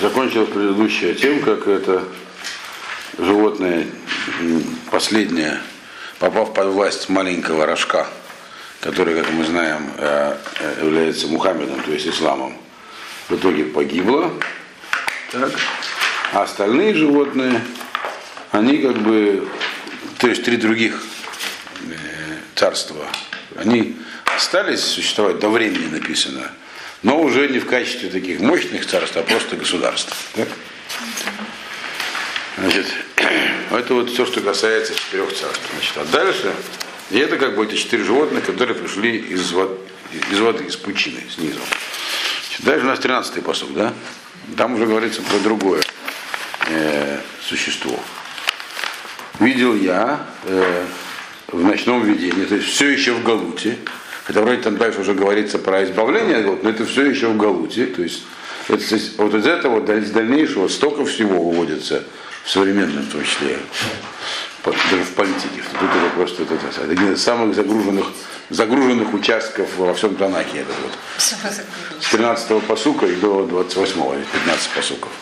закончилась предыдущая тем, как это животное последнее, попав под власть маленького рожка, который, как мы знаем, э, э, является Мухаммедом, то есть исламом, в итоге погибло. Так. А остальные животные, они как бы, то есть три других э, царства, они остались существовать до времени написано, но уже не в качестве таких мощных царств, а просто государств. Так? Значит, это вот все, что касается четырех царств. Значит, а дальше, и это как бы эти четыре животных, которые пришли из, воды, из воды, из пучины, снизу. Значит, дальше у нас 13-й посуд, да? Там уже говорится про другое э, существо. Видел я э, в ночном видении, то есть все еще в Галуте, хотя вроде там дальше уже говорится про избавление, но это все еще в Галуте, то есть это, вот из этого, из дальнейшего столько всего выводится в современном в том числе, даже в политике. Тут это просто это, это один из самых загруженных, загруженных участков во всем Танахе. Это вот. С 13 посука и до 28, 15 посуков.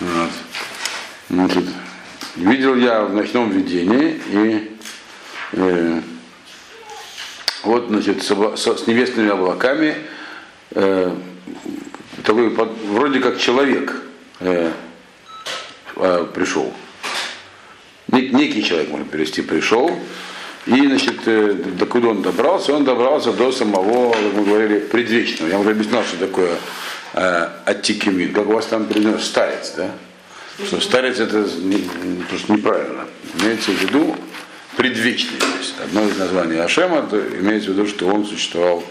Вот. Тут видел я в ночном видении и э, вот, значит, с, с, с небесными облаками э, такой вроде как человек э, э, пришел. Некий человек, можно перевести, пришел. И, значит, э, докуда он добрался? Он добрался до самого, как мы говорили, предвечного. Я уже объяснял, что такое э, аттикимин. Как у вас там переведено? Старец, да? Что старец это не, просто неправильно. Имеется в виду предвечный. То есть одно из названий Ашема, то имеется в виду, что он существовал.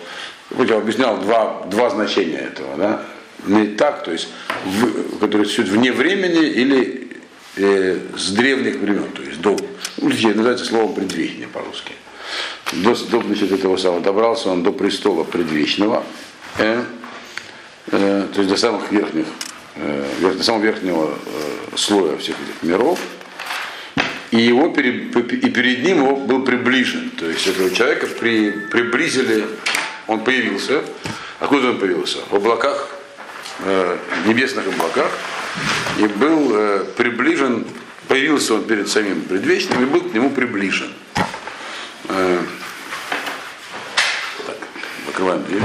Я объяснял два, два значения этого. Да? Не так, то есть, в, который существует вне времени или э, с древних времен, то есть до, ну, называется словом предвечный по-русски. До, до значит, этого самого добрался он до престола предвечного, э, э, то есть до самых верхних, э, до самого верхнего э, слоя всех этих миров, и, его и перед ним его был приближен. То есть этого человека при, приблизили, он появился. Откуда он появился? В облаках, э, небесных облаках. И был э, приближен, появился он перед самим предвечным и был к нему приближен. Э, так, закрываем дверь.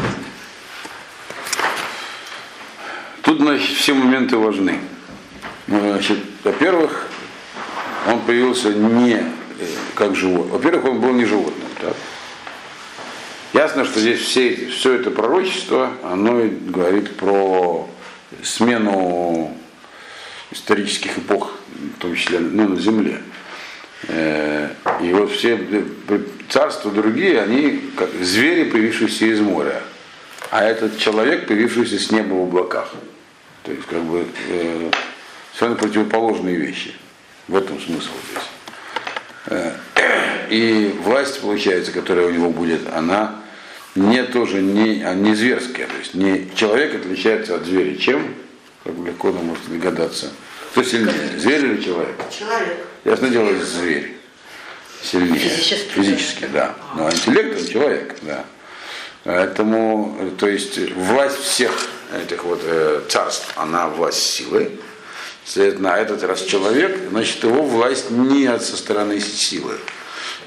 Тут, значит, все моменты важны. Значит, во-первых, он появился не э, как животное. Во-первых, он был не животным. Так? Ясно, что здесь все, все это пророчество, оно говорит про смену исторических эпох, в том числе ну, на Земле. Э, и вот все царства другие, они как звери, появившиеся из моря. А этот человек, появившийся с неба в облаках. То есть, как бы, э, совершенно противоположные вещи. В этом смысл здесь. Э, и власть, получается, которая у него будет, она не тоже не, а не зверская. То есть не человек отличается от зверя. Чем? Как легко нам может догадаться. Кто сильнее, зверь или человек? Человек. Ясно дело, зверь. Сильнее. Физически. Физически, да. Но ну, интеллект это человек, да. Поэтому, то есть, власть всех этих вот э, царств, она власть силы, Следовательно, этот раз человек, значит, его власть не от со стороны силы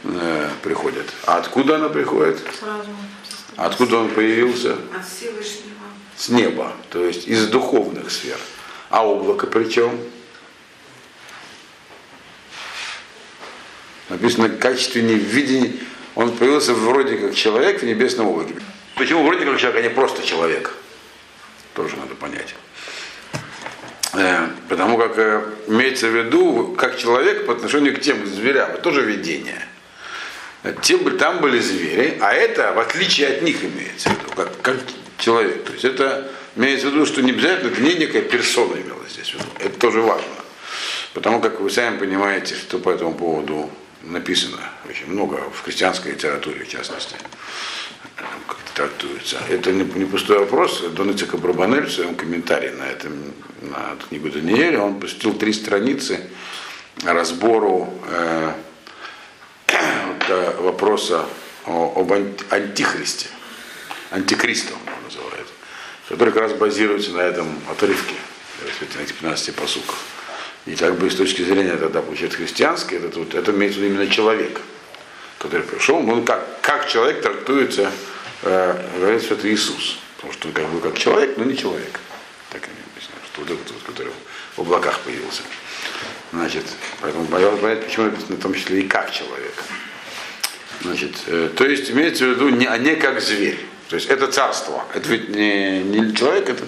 э, приходит. А откуда она приходит? Сразу. Откуда он появился? От Всевышнего. С неба, то есть из духовных сфер. А облако при чем? Написано в качестве невидения. Он появился вроде как человек в небесном облаке. Почему вроде как человек, а не просто человек? Тоже надо понять. Потому как э, имеется в виду, как человек по отношению к тем зверям, это тоже видение. Тем, там были звери, а это в отличие от них имеется в виду, как, как человек. То есть это имеется в виду, что не обязательно это не некая персона имелась здесь в виду. Это тоже важно. Потому как вы сами понимаете, что по этому поводу написано очень много в христианской литературе в частности трактуется. Это не, не пустой вопрос. Донатика Брабанель в своем комментарии на, этом, на книгу Даниэля, он посвятил три страницы разбору э, вопроса о, об антихристе. Антикристом он называет. Который как раз базируется на этом отрывке на этих 15 посуков. И так бы с точки зрения тогда получается христианской, это, вот, это имеется в виду именно человек, который пришел, он как, как человек трактуется, э, говорится, что это Иисус. Потому что он как бы как человек, но не человек. Так они объясняют, что вот этот вот, который в облаках появился. Значит, поэтому боялся понять, почему написано в том числе и как человек. Значит, э, то есть имеется в виду не, а не как зверь. То есть это царство. Это ведь не, не человек, это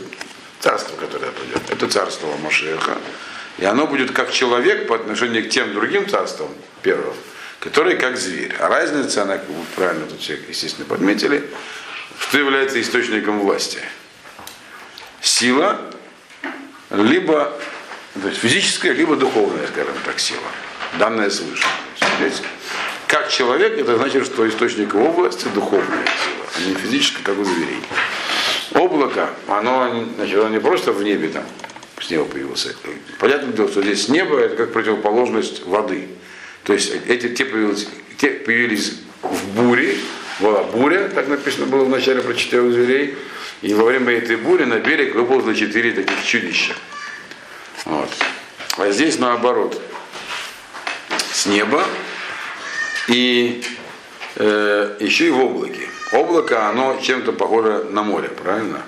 царство, которое придет. Это царство Машеха. И оно будет как человек по отношению к тем другим царствам первым, которые как зверь. А разница, она, как вы правильно тут все, естественно, подметили, что является источником власти. Сила, либо то есть физическая, либо духовная, скажем так, сила, данная свыше. Здесь, как человек, это значит, что источник его власти духовная сила, а не физическая, как у зверей. Облако, оно, значит, оно не просто в небе там с неба появился. Понятное дело, что здесь небо это как противоположность воды. То есть эти те появились, те появились в буре, была буря, так написано было в начале про четырех зверей, и во время этой бури на берег выползло четыре таких чудища. Вот. А здесь наоборот. С неба и э, еще и в облаке. Облако, оно чем-то похоже на море, правильно?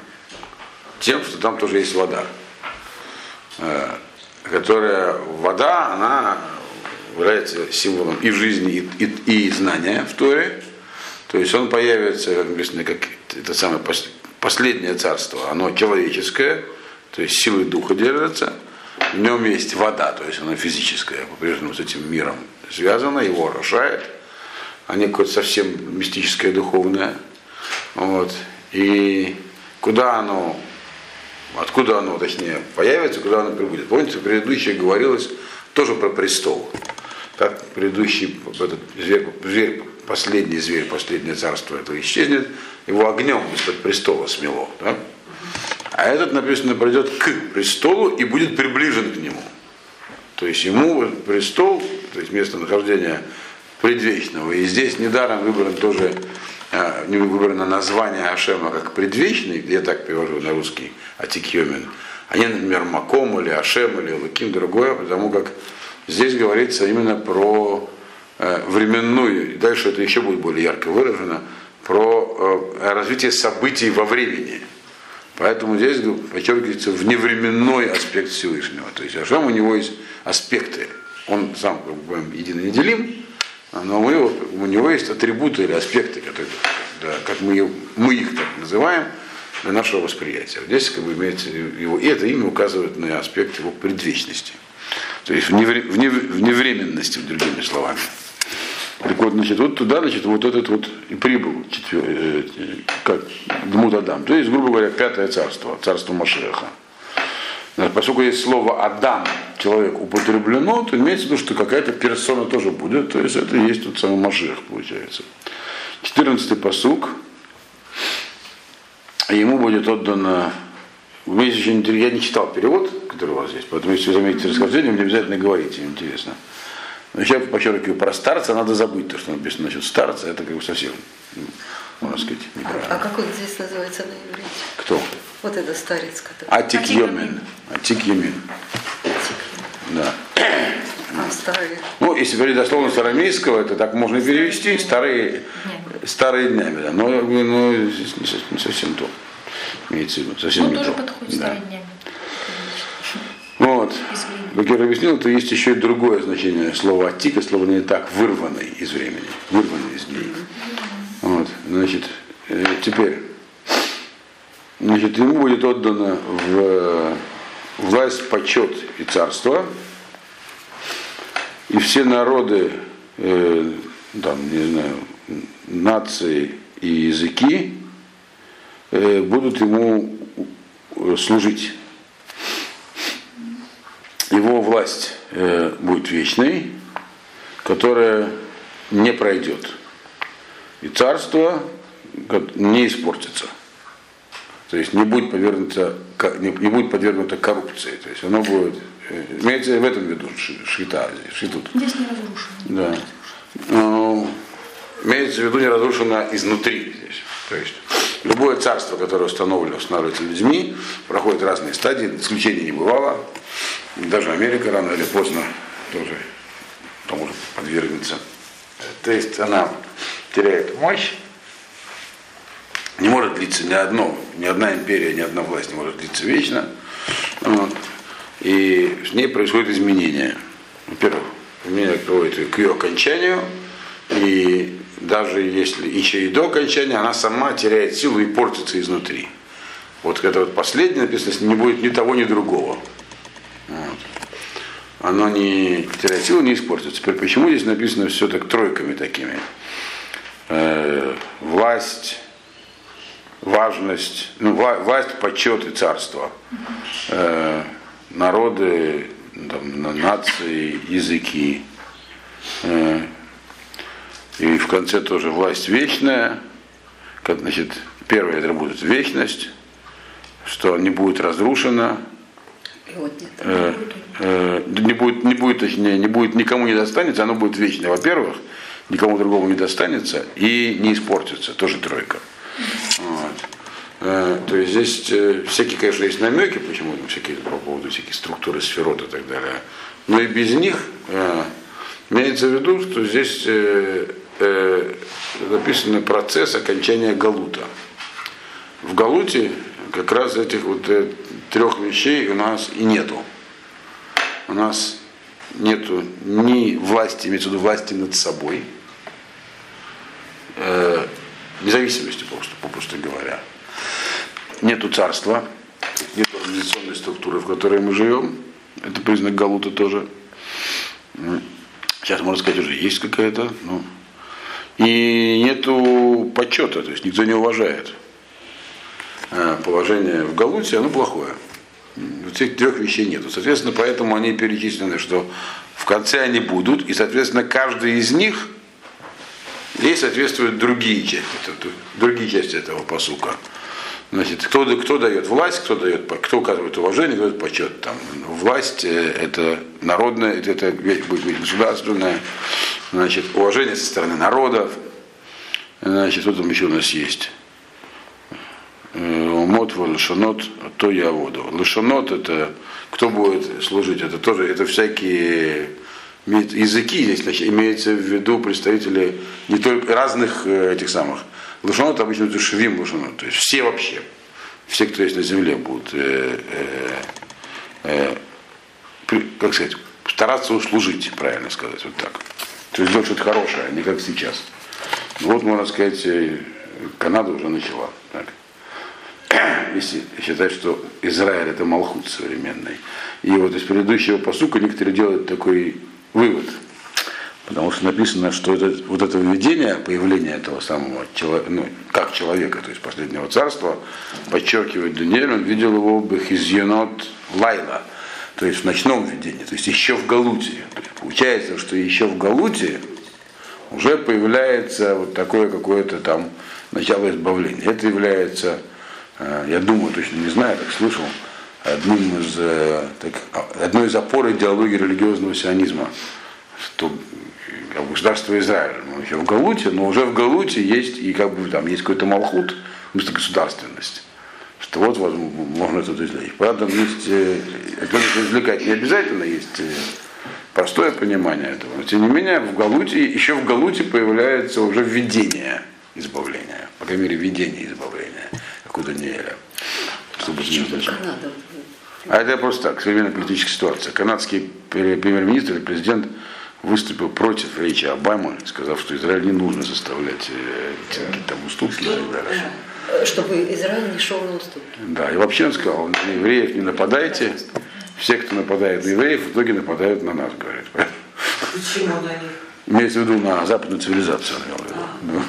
Тем, что там тоже есть вода. Э, которая, вода, она является символом и жизни, и, и, и знания в Торе. То есть он появится, как написано, как это самое последнее царство. Оно человеческое, то есть силой духа держится в нем есть вода, то есть она физическая, по-прежнему с этим миром связана, его орошает, а не какое-то совсем мистическое, духовное. Вот. И куда оно, откуда оно, точнее, появится, куда оно прибудет. Помните, предыдущее говорилось тоже про престол. Как предыдущий этот зверь, зверь, последний зверь, последнее царство это исчезнет, его огнем из-под престола смело. Да? А этот написано придет к престолу и будет приближен к нему. То есть ему престол, то есть место нахождения предвечного. И здесь недаром выбран тоже, а, не выбрано название Ашема как предвечный, я так перевожу на русский, Атикьемин, а не, например, Маком или Ашем или Луким, другое, потому как здесь говорится именно про э, временную, и дальше это еще будет более ярко выражено, про э, развитие событий во времени. Поэтому здесь подчеркивается вневременной аспект Всевышнего. То есть Ашем у него есть аспекты. Он сам как бы едино неделим, но мы, у него есть атрибуты или аспекты, которые, да, как мы, мы их так называем, для нашего восприятия. Здесь как бы имеется его, и это имя указывает на аспект его предвечности. То есть вневременности, другими словами. Так вот, значит, вот туда, значит, вот этот вот и прибыл, четвер... Э, как Дмут Адам. То есть, грубо говоря, пятое царство, царство Машеха. Поскольку есть слово Адам, человек употреблено, то имеется в виду, что какая-то персона тоже будет. То есть это и есть тот самый Машех, получается. Четырнадцатый посук. Ему будет отдано вы еще, я не читал перевод, который у вас есть, поэтому если вы заметите расхождение, мне обязательно говорите, интересно. Но еще подчеркиваю, про старца надо забыть, то, что написано насчет старца, это как бы совсем, можно сказать, неправильно. А, а как он здесь называется на иврите? Кто? Вот этот старец, который... Атик Йомен. Атик Йомен. Да. А. Ну, если говорить дословно с арамейского, это так можно перевести, старые, старые днями, да. Но, но здесь не совсем то. Виду, совсем Он не тоже то. подходит да. Вот. Я объяснил, то есть еще и другое значение слова атика, слово не так, вырванный из времени, вырванный из дней. Вот. Значит, э, теперь, значит, ему будет отдано в власть, почет и царство, и все народы, э, там, не знаю, нации и языки э, будут ему служить его власть э, будет вечной, которая не пройдет. И царство не испортится. То есть не будет подвергнуто, не, не будет подвергнуто коррупции. То есть оно будет, э, имеется в этом виду шита, шитут. Здесь не разрушено. Да. Но, имеется в виду не разрушено изнутри здесь. То есть Любое царство, которое установлено, устанавливается людьми, проходит разные стадии, исключений не бывало. Даже Америка рано или поздно тоже тому же подвергнется. То есть она теряет мощь, не может длиться ни одно, ни одна империя, ни одна власть не может длиться вечно. Вот. И с ней происходят изменения. Во-первых, изменения приводят к ее окончанию, и даже если еще и до окончания, она сама теряет силу и портится изнутри. Вот это вот последнее написано, не будет ни того, ни другого. Вот. Оно не теряет силу, не испортится. Теперь почему здесь написано все так тройками такими? Э, власть, важность, ну, власть, почет и царство. Э, народы, там, нации, языки. Э, и в конце тоже власть вечная. Как, значит, первое это будет вечность, что не будет разрушено. Э, э, не будет, не будет, точнее, не будет, никому не достанется, оно будет вечное. Во-первых, никому другому не достанется и не испортится. Тоже тройка. Вот. Э, то есть здесь э, всякие, конечно, есть намеки, почему всякие по поводу всяких структуры сферот и так далее. Но и без них э, имеется в виду, что здесь написан процесс окончания Галута. В Галуте как раз этих вот трех вещей у нас и нету. У нас нету ни власти, имеется в виду власти над собой, э, независимости, просто, попросту говоря нету царства, нет организационной структуры, в которой мы живем. Это признак Галута тоже. Сейчас, можно сказать, уже есть какая-то. Ну. И нету почета, то есть никто не уважает. А положение в Галуте, оно плохое. Вот этих трех вещей нету. Соответственно, поэтому они перечислены, что в конце они будут, и, соответственно, каждый из них ей соответствуют другие части, другие части этого посука. Значит, кто, кто дает власть, кто дает, кто указывает уважение, кто дает почет. Там, власть э, это народная, это, государственное, значит, уважение со стороны народов. Значит, что там еще у нас есть? Э, Мот лошанот, то я воду. Лошанот это кто будет служить, это тоже, это всякие языки здесь значит, имеется в виду представители не только разных э, этих самых Лошонот обычно это швим лошонот, то есть все вообще, все, кто есть на земле, будут, э, э, э, как сказать, стараться услужить, правильно сказать, вот так. То есть делать что-то хорошее, а не как сейчас. Вот, можно сказать, э, Канада уже начала. Так. Если считать, что Израиль это Малхут современный. И вот из предыдущего посука некоторые делают такой вывод – Потому что написано, что это, вот это введение, появление этого самого человека, ну, как человека, то есть последнего царства, подчеркивает Даниэль, он видел его бехизьенот лайла, то есть в ночном видении, то есть еще в Галуте. Получается, что еще в Галуте уже появляется вот такое какое-то там начало избавления. Это является, э, я думаю, точно не знаю, так слышал, одним из, э, так, одной из опор идеологии религиозного сионизма, что как государство Израиль. Ну, еще в Галуте, но уже в Галуте есть и как бы там есть какой-то малхут, вместо государственности. Что вот можно это извлечь. Правда, есть, это извлекать не обязательно, есть э, простое понимание этого. Но тем не менее, в Галуте, еще в Галуте появляется уже введение избавления. По крайней мере, введение избавления, как у Даниэля. Чтобы Канада? А это просто так, современная политическая ситуация. Канадский премьер-министр и президент выступил против речи Обамы, сказав, что Израиль не нужно заставлять э, какие-то там уступки и так далее. Чтобы Израиль не шел на уступки. Да, и вообще он сказал, на евреев не нападайте, все, кто нападает на евреев, в итоге нападают на нас, говорит. Почему на них? Имеется в виду на западную цивилизацию, он имел в виду.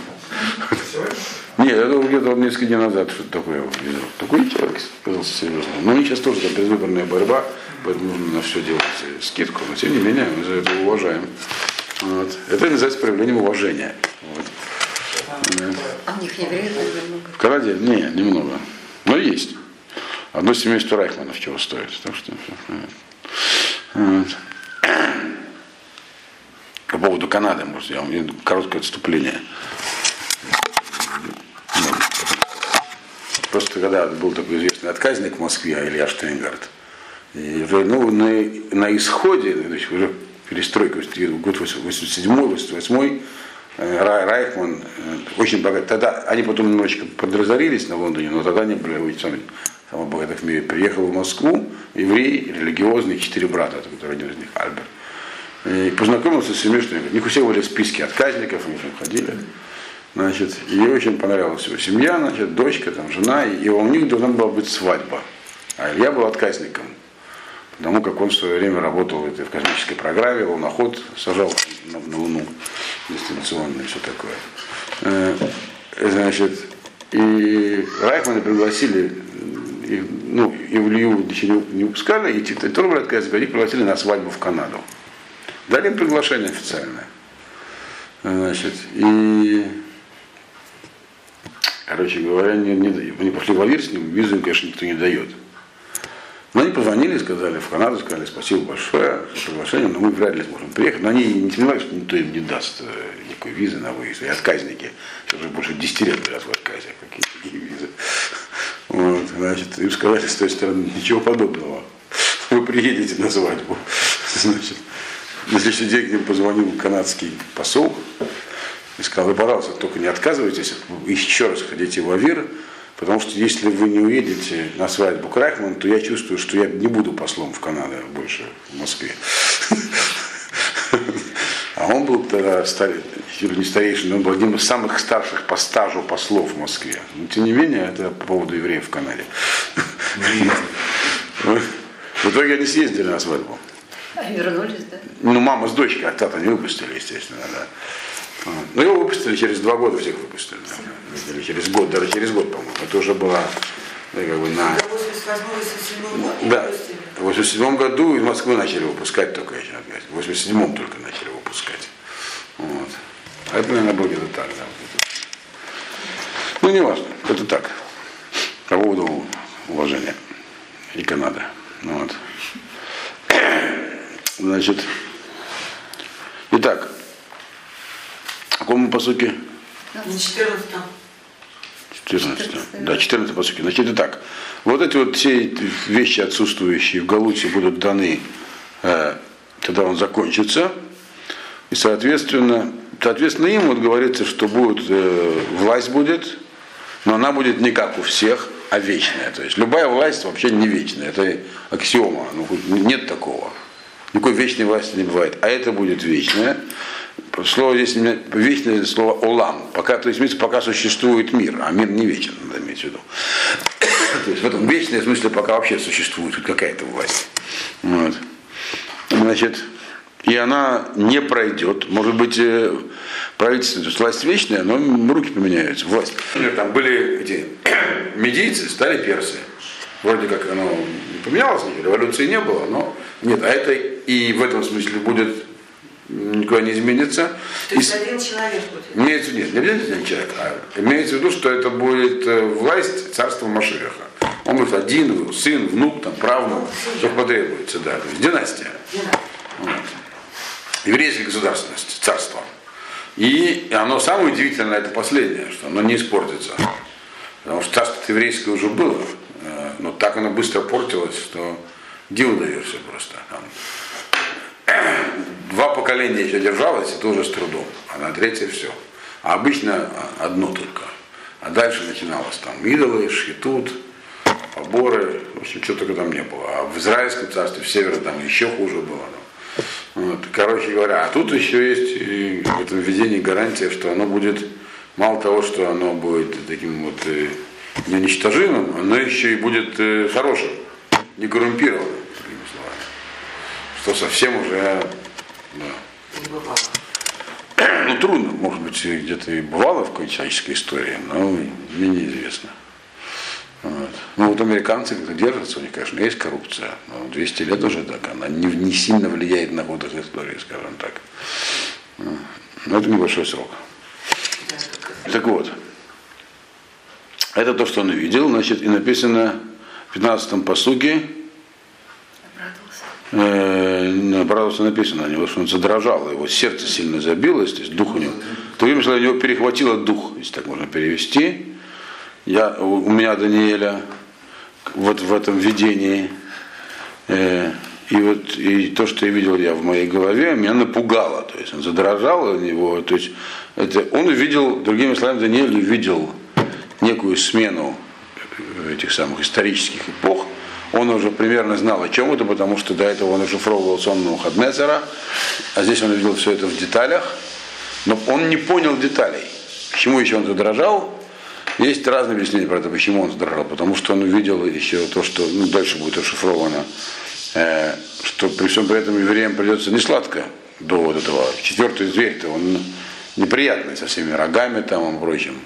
Нет, это где-то несколько дней назад что-то такое видел. Такой человек казался серьезным. Но у них сейчас тоже там предвыборная борьба поэтому нужно на все делать скидку, но тем не менее мы за это уважаем. Вот. Это называется проявлением уважения. Вот. А у них евреев много? В Канаде? Не, немного. Но есть. Одно семейство Райхманов чего стоит. Так что, вот. По поводу Канады, может, я вам короткое отступление. Когда был такой известный отказник в Москве, Илья Штейнгард, и ну, на, на исходе, значит, уже перестройка, год 87-88, Райхман очень богат. Тогда они потом немножечко подразорились на Лондоне, но тогда они были самые, самые богатых в мире. Приехал в Москву, еврей, религиозный, четыре брата, который один из них Альберт. И познакомился с семьей, что у них у всех были списки отказников, они там ходили. Значит, ей очень понравилась его семья, значит, дочка, там, жена, и у них должна была быть свадьба. А Илья был отказником, потому как он в свое время работал в, этой, в космической программе, луноход сажал на, на Луну дистанционно и все такое. Значит, и Райхмана пригласили, ну, и в Илью не упускали, и те, тоже были отказником, они пригласили на свадьбу в Канаду. Дали им приглашение официальное. Значит, и Короче говоря, не, не, они пошли в Авир с ним, визу им, конечно, никто не дает. Но они позвонили, сказали в Канаду, сказали спасибо большое за приглашение, но мы вряд ли сможем приехать. Но они не понимают, что никто им не даст э, никакой визы на выезд. И отказники. Сейчас уже больше 10 лет говорят в отказе. Какие, какие визы. Вот, значит, им сказали с той стороны, ничего подобного. Вы приедете на свадьбу. Значит, на следующий день к ним позвонил канадский посол, и сказал, вы, пожалуйста, только не отказывайтесь, еще раз ходите в Авир, потому что если вы не уедете на свадьбу Крайхман, то я чувствую, что я не буду послом в Канаду больше, в Москве. А он был тогда не старейший, но он был одним из самых старших по стажу послов в Москве. Но тем не менее, это по поводу евреев в Канаде. В итоге они съездили на свадьбу. А вернулись, да? Ну, мама с дочкой, а тата не выпустили, естественно, да. Ну, его выпустили через два года, всех выпустили. Да. Или через год, даже через год, по-моему. Это уже было ну, как бы на... Да, в 87 году из Москвы начали выпускать только, еще В 87 только начали выпускать. Вот. А это, наверное, было где-то так, да. Ну, не важно, это так. По поводу уважения и Канады. Вот. Значит, итак, какому по сути? На 14 14, да, 14 по сути. Значит, итак, вот эти вот все вещи отсутствующие в Галуте будут даны, э, когда он закончится. И, соответственно, соответственно, им вот говорится, что будет, э, власть будет, но она будет не как у всех, а вечная. То есть любая власть вообще не вечная. Это аксиома. Ну, нет такого. Никакой вечной власти не бывает. А это будет вечная. Слово здесь вечное слово олам. Пока, то есть пока существует мир, а мир не вечен, надо иметь в виду. то есть в этом вечное смысле пока вообще существует какая-то власть. Вот. Значит, и она не пройдет. Может быть, э, правительство, то есть власть вечная, но руки поменяются. Власть. Там были эти медийцы, стали персы. Вроде как оно не поменялось, революции не было, но нет, а это и в этом смысле будет никуда не изменится. То есть и, один человек будет? Имеется, нет, не один человек, а имеется в виду, что это будет э, власть царства Машеха. Он будет один, сын, внук, там, правнук, ну, что потребуется, да, то есть династия. Вот. Еврейская государственность, царство. И оно самое удивительное, это последнее, что оно не испортится. Потому что царство еврейское уже было, э, но так оно быстро портилось, что диву даешься просто. Там два поколения еще держалось, это уже с трудом, а на третье все. А обычно одно только. А дальше начиналось там идолы, шхитут, поборы, в общем, что только там не было. А в Израильском царстве, в Севере там еще хуже было. Вот. Короче говоря, а тут еще есть в этом введении гарантия, что оно будет, мало того, что оно будет таким вот э, неуничтожимым, оно еще и будет э, хорошим, не коррумпированным, что совсем уже да. Не бывало. Ну, трудно, может быть, где-то и бывало в какой-то человеческой истории, но мне неизвестно. Вот. Ну, вот американцы как-то держатся, у них, конечно, есть коррупция, но 200 лет уже так, она не, не сильно влияет на ход их истории, скажем так. Но это небольшой срок. Так вот, это то, что он видел, значит, и написано в 15-м посуге, правда, написано о него, что он задрожал, его сердце сильно забилось, то есть дух у него. То время, что у него перехватило дух, если так можно перевести. я, у меня Даниэля вот в этом видении. Э, и вот и то, что я видел я в моей голове, меня напугало. То есть он задрожал у него. То есть это, он увидел, другими словами, Даниэль увидел некую смену этих самых исторических эпох. Он уже примерно знал о чем это, потому что до этого он расшифровывал сон Навуходнецера, а здесь он увидел все это в деталях, но он не понял деталей. Почему еще он задрожал? Есть разные объяснения про это, почему он задрожал. Потому что он увидел еще то, что ну, дальше будет расшифровано Э, что при всем при этом евреям придется не сладко до вот этого. Четвертый зверь-то он неприятный со всеми рогами там и прочим.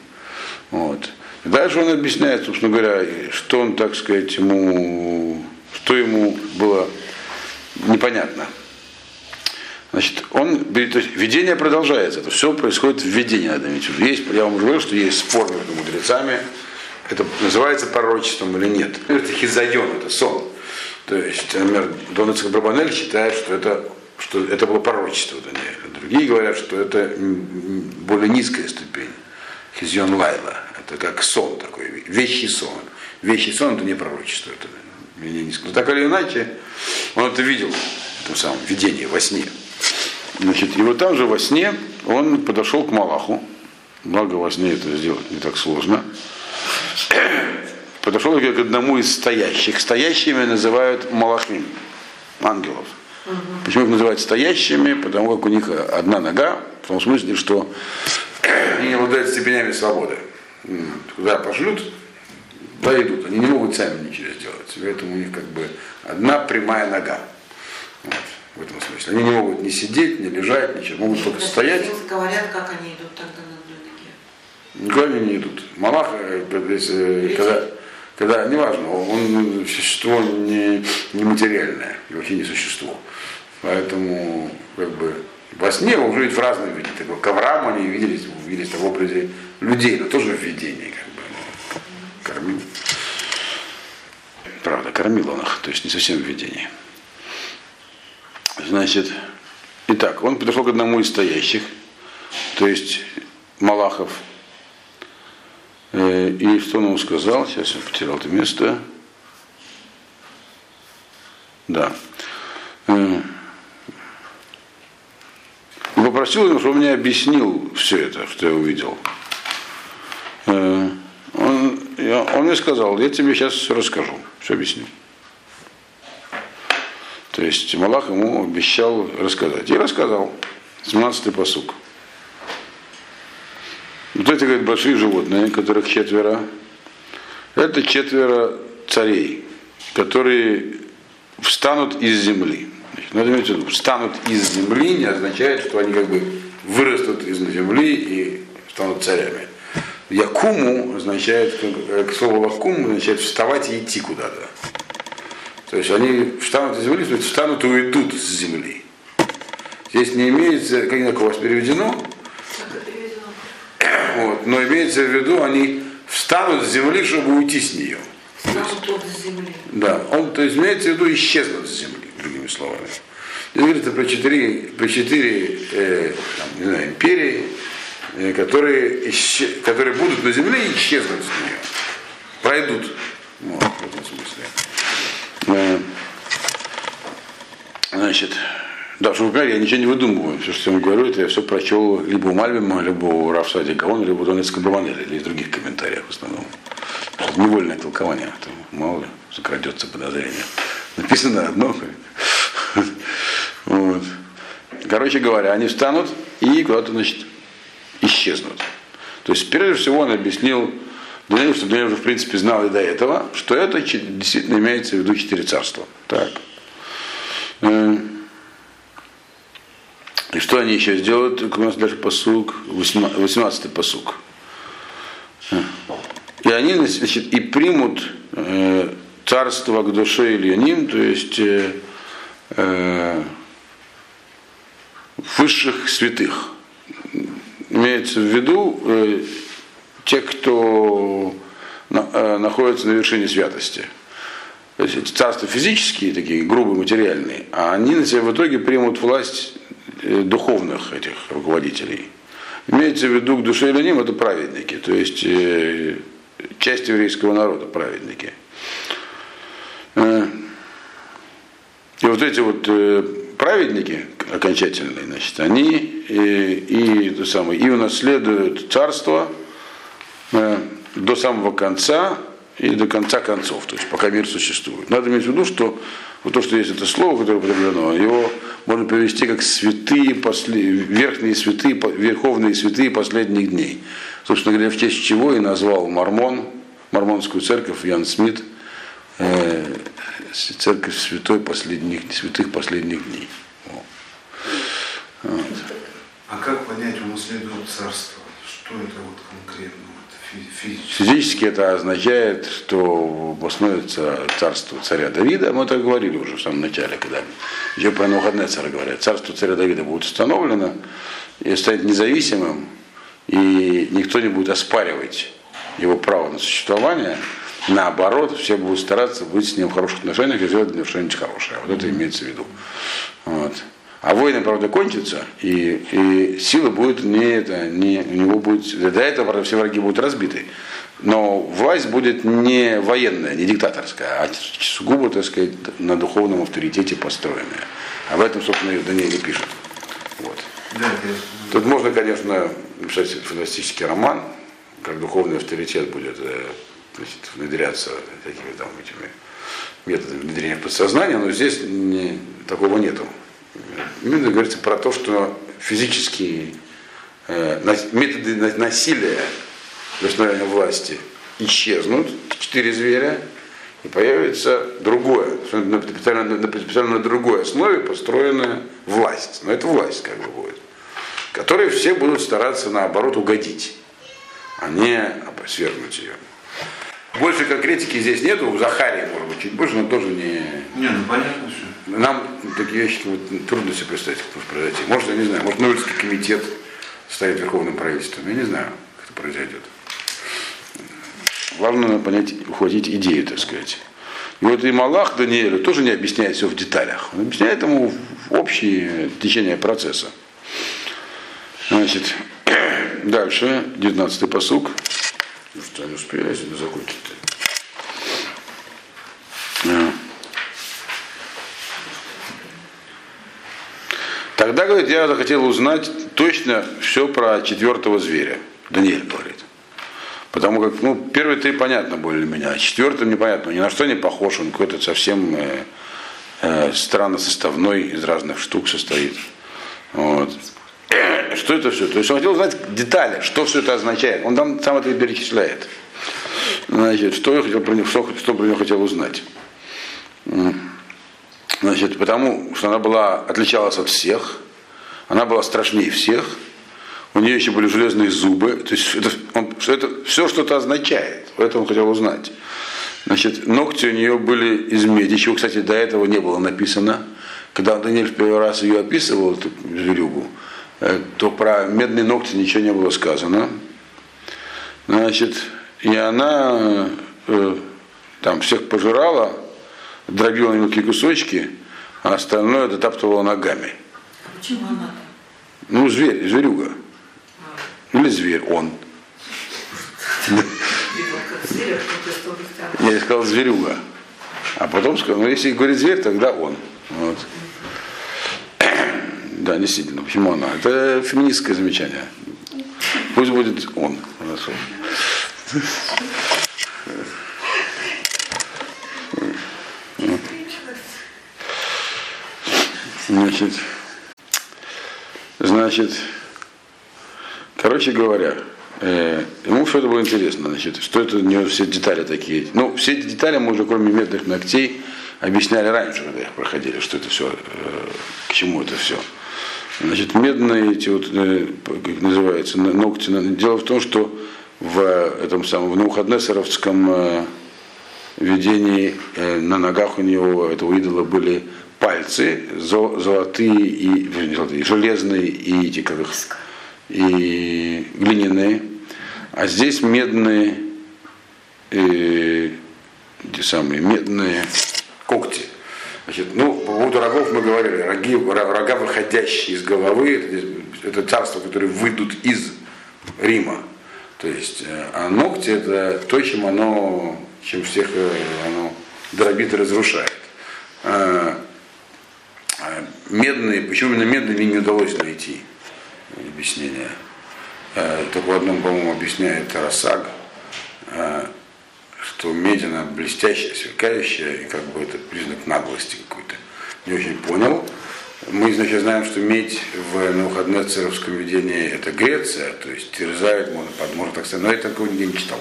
Вот. Дальше он объясняет, собственно говоря, что он, так сказать, ему, что ему было непонятно. Значит, он, то есть видение продолжается, это все происходит в видении, надо иметь. Есть, я вам уже говорил, что есть спор между мудрецами, это называется пророчеством или нет. Это хизайон, это сон. То есть, например, Донецк Брабанель считает, что это, что это было пророчество Даниэля. Другие говорят, что это более низкая ступень. Хизион Лайла. Это как сон такой, вещий сон. Вещий сон это не пророчество, это менее низко. Но так или иначе, он это видел в этом самом видении, во сне. Значит, и вот там же во сне он подошел к Малаху. Благо во сне это сделать не так сложно подошел к одному из стоящих. Стоящими называют малахим, ангелов. Угу. Почему их называют стоящими? Потому как у них одна нога, в том смысле, что они не обладают степенями свободы. Куда пошлют, да идут. Они не могут сами ничего сделать. Поэтому у них как бы одна прямая нога. Вот, в этом смысле. Они не могут ни сидеть, ни лежать, ничего. Могут только стоять. Говорят, как они идут тогда на одной ноге. Никуда они не идут. Малах, э, э, когда, когда, неважно, он существо не, не материальное, вообще не существо. Поэтому, как бы, во сне он уже видит в разном виде. Так, к Аврааму они виделись, виделись в образе людей, но тоже в видении, как бы, кормил. Правда, кормил он их, то есть не совсем в видении. Значит, итак, он подошел к одному из стоящих, то есть Малахов, Э, и что он ему сказал? Сейчас я потерял это место. Да. И попросил его, чтобы он мне объяснил все это, что я увидел. Э, он, он мне сказал, я тебе сейчас все расскажу, все объясню. То есть Малах ему обещал рассказать. И рассказал. 17-й посук. Вот эти, говорит, большие животные, которых четверо, это четверо царей, которые встанут из земли. Значит, надо иметь в виду, встанут из земли не означает, что они как бы вырастут из земли и станут царями. Якуму означает, как слово лакум означает вставать и идти куда-то. То есть они встанут из земли, есть встанут и уйдут с земли. Здесь не имеется, как у вас переведено, вот. Но имеется в виду, они встанут с земли, чтобы уйти с нее. Встанут с земли. Да, он, то есть имеется в виду исчезнут с земли, другими словами. Здесь говорится про четыре, про четыре э, там, не знаю, империи, э, которые, исче, которые будут на земле и исчезнут с нее. Пройдут. Вот, в этом смысле. Э, значит, да, чтобы вы понимали, я ничего не выдумываю. Все, что я вам говорю, это я все прочел либо у Мальбима, либо у Рафсади Гаона, либо у Донецка Бабанеля, или из других комментариев в основном. Это невольное толкование, а то мало ли закрадется подозрение. Написано одно. Вот. Короче говоря, они встанут и куда-то, значит, исчезнут. То есть, прежде всего, он объяснил Даниил, что Даниил уже, в принципе, знал и до этого, что это действительно имеется в виду четыре царства. Так. Э, и что они еще сделают? У нас дальше посук, 18-й посук. И они значит, и примут э, царство к душе Ильяним, то есть э, э, высших святых. Имеется в виду э, те, кто на, э, находится на вершине святости. То есть эти царства физические, такие грубые, материальные, а они на себя в итоге примут власть Э, духовных этих руководителей. Имеется в виду к душе Иляним это праведники, то есть э, часть еврейского народа, праведники. Э, и вот эти вот э, праведники окончательные, значит, они и, и, то самое, и унаследуют царство э, до самого конца и до конца концов, то есть пока мир существует. Надо иметь в виду, что вот то, что есть это слово, которое употреблено, его можно перевести как святые, после, верхние святые, верховные святые последних дней. Собственно говоря, в честь чего и назвал Мормон, Мормонскую церковь Ян Смит, э, церковь святой последних, святых последних дней. Вот. А как понять, ему следует царство? Что это вот конкретно? Физически. Физически это означает, что восстановится царство царя Давида. Мы это говорили уже в самом начале, когда еще про царя говорят. Царство царя Давида будет установлено и станет независимым, и никто не будет оспаривать его право на существование. Наоборот, все будут стараться быть с ним в хороших отношениях и сделать для него что-нибудь хорошее. Вот это имеется в виду. Вот. А войны, правда, кончатся, и, и сила будет не это, не, у него будет, до этого, правда, все враги будут разбиты. Но власть будет не военная, не диктаторская, а сугубо, так сказать, на духовном авторитете построенная. Об этом, собственно, и в Данииле пишет. Вот. Да, Тут можно, конечно, написать фантастический роман, как духовный авторитет будет э, значит, внедряться такими там этими методами внедрения в подсознание, но здесь не, такого нету. Именно говорится про то, что физические э, методы насилия для установления власти исчезнут, четыре зверя, и появится другое, на, специально, на, на другой основе построенная власть. Но это власть как бы будет, которой все будут стараться наоборот угодить, а не свергнуть ее. Больше конкретики здесь нету, у Захарии, может быть, чуть больше, но тоже не... Не, ну понятно все. Нам такие вещи вот, трудно себе представить, как может произойти. Может, я не знаю, может, Нобелевский комитет станет верховным правительством. Я не знаю, как это произойдет. Главное понять, ухватить идею, так сказать. И вот и Малах Даниэлю тоже не объясняет все в деталях. Он объясняет ему общее течение процесса. Значит, дальше, 19-й посук. Ну что, не успели, если закончить. Тогда, говорит, я захотел узнать точно все про четвертого зверя. Даниэль говорит. Потому как, ну, первые три понятно меня, а четвертый непонятно, ни на что не похож, он какой-то совсем э, э, странно составной, из разных штук состоит. Вот. Что это все? То есть он хотел узнать детали, что все это означает. Он там сам это перечисляет. Значит, что я хотел про него, что, что про него хотел узнать. Значит, потому что она была, отличалась от всех, она была страшнее всех, у нее еще были железные зубы, то есть это, он, что это все что-то означает, это он хотел узнать. Значит, ногти у нее были из меди, чего, кстати, до этого не было написано. Когда Даниэль в первый раз ее описывал, эту зверюгу, то про медные ногти ничего не было сказано. Значит, и она э, там всех пожирала, дробила мелкие кусочки, а остальное дотаптывала ногами. А почему она Ну, зверь, зверюга. А. Или зверь, он. Я сказал зверюга. А потом сказал, ну если говорит зверь, тогда он. Вот. Да, действительно, почему она? Это феминистское замечание. Пусть будет он. Значит, значит, короче говоря, э, ему все это было интересно, значит, что это у него все детали такие. Ну, все эти детали мы уже, кроме медных ногтей, объясняли раньше, когда их проходили, что это все, э, к чему это все. Значит, медные эти вот, э, как называется, ногти. Дело в том, что в этом самом в Наухаднесаровском э, видении э, на ногах у него этого идола были пальцы золотые и золотые, железные и эти как их, и глиняные, а здесь медные э, те самые медные когти. Значит, ну, по поводу рогов мы говорили, роги, рога, выходящие из головы, это, царство, которые выйдут из Рима. То есть, э, а ногти это то, чем оно, чем всех э, оно дробит и разрушает. А медные, почему именно медные мне не удалось найти объяснение. А, только в одном, по-моему, объясняет Тарасаг, а, что медь она блестящая, сверкающая, и как бы это признак наглости какой-то. Не очень понял. Мы, значит, знаем, что медь в Навуходнецеровском видении это Греция, то есть терзает, можно, можно так сказать, но я такого нигде не читал.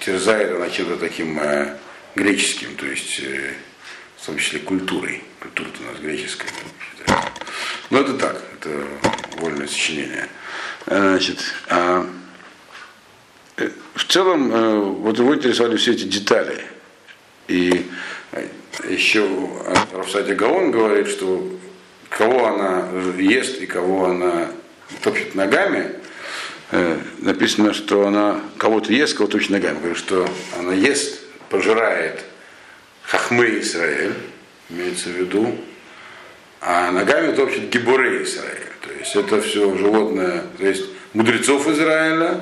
Терзает она чем-то таким э, греческим, то есть э, в том числе культурой. Культура у нас греческая. Но это так, это вольное сочинение. Э, значит, а, в целом, э, вот его интересовали все эти детали. И еще Рафсадия Гаон говорит, что кого она ест и кого она топчет ногами, написано, что она кого-то ест, кого-то топчет ногами. Говорит, что она ест, пожирает хахмы Израиль, имеется в виду, а ногами топчет гибуры Израиль. То есть это все животное, то есть мудрецов Израиля,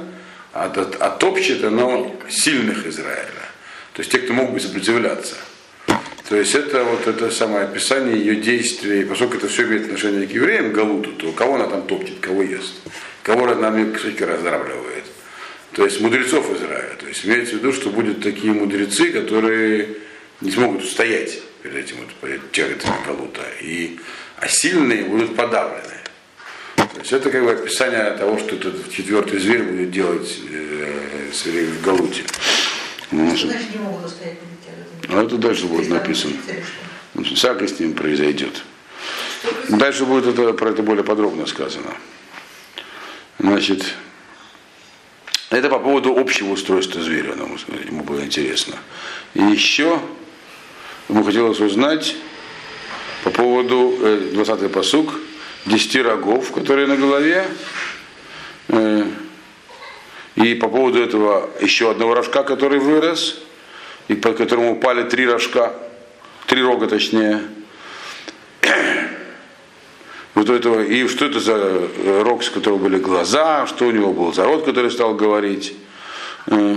а, а топчет оно сильных Израиля. То есть те, кто могут сопротивляться. То есть это вот это самое описание ее действий, поскольку это все имеет отношение к евреям, Галуту, то кого она там топчет, кого ест, кого она кусочки раздравливает. То есть мудрецов Израиля. То есть имеется в виду, что будут такие мудрецы, которые не смогут устоять перед этим вот, перед тяготами Галута. И, а сильные будут подавлены. То есть это как бы описание того, что этот четвертый зверь будет делать э, с в Галуте. Значит, не могут устоять перед тяготами. А это дальше будет написано. Всякое с ним произойдет. Дальше будет это, про это более подробно сказано. Значит, это по поводу общего устройства зверя, ему было интересно. И еще ему хотелось узнать по поводу 20-й э, 10 рогов, которые на голове, э, и по поводу этого еще одного рожка, который вырос, и по которому упали три рожка, три рога точнее. Вот этого, и что это за рог, с которого были глаза, что у него был за рот, который стал говорить. Э,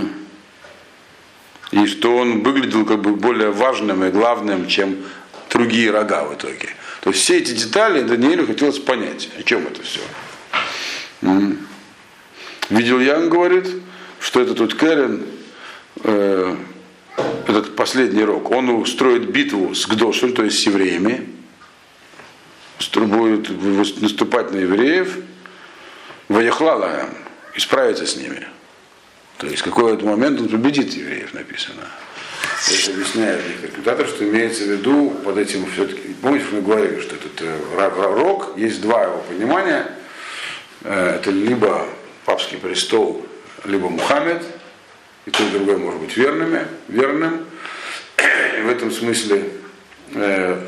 и что он выглядел как бы более важным и главным, чем другие рога в итоге. То есть все эти детали Даниэлю хотелось понять, о чем это все. Видел Ян говорит, что этот тут Кэрен, э, этот последний рог, он устроит битву с Гдошем, то есть с евреями, будет наступать на евреев, Ваяхлала и справиться с ними. То есть в какой-то момент он победит евреев, написано. То есть объясняет интерпретатор, что имеется в виду под этим все-таки, помните, мы говорили, что этот э, рок, есть два его понимания, э, это либо папский престол, либо Мухаммед, и то и другое может быть верными, верным. И в этом смысле э,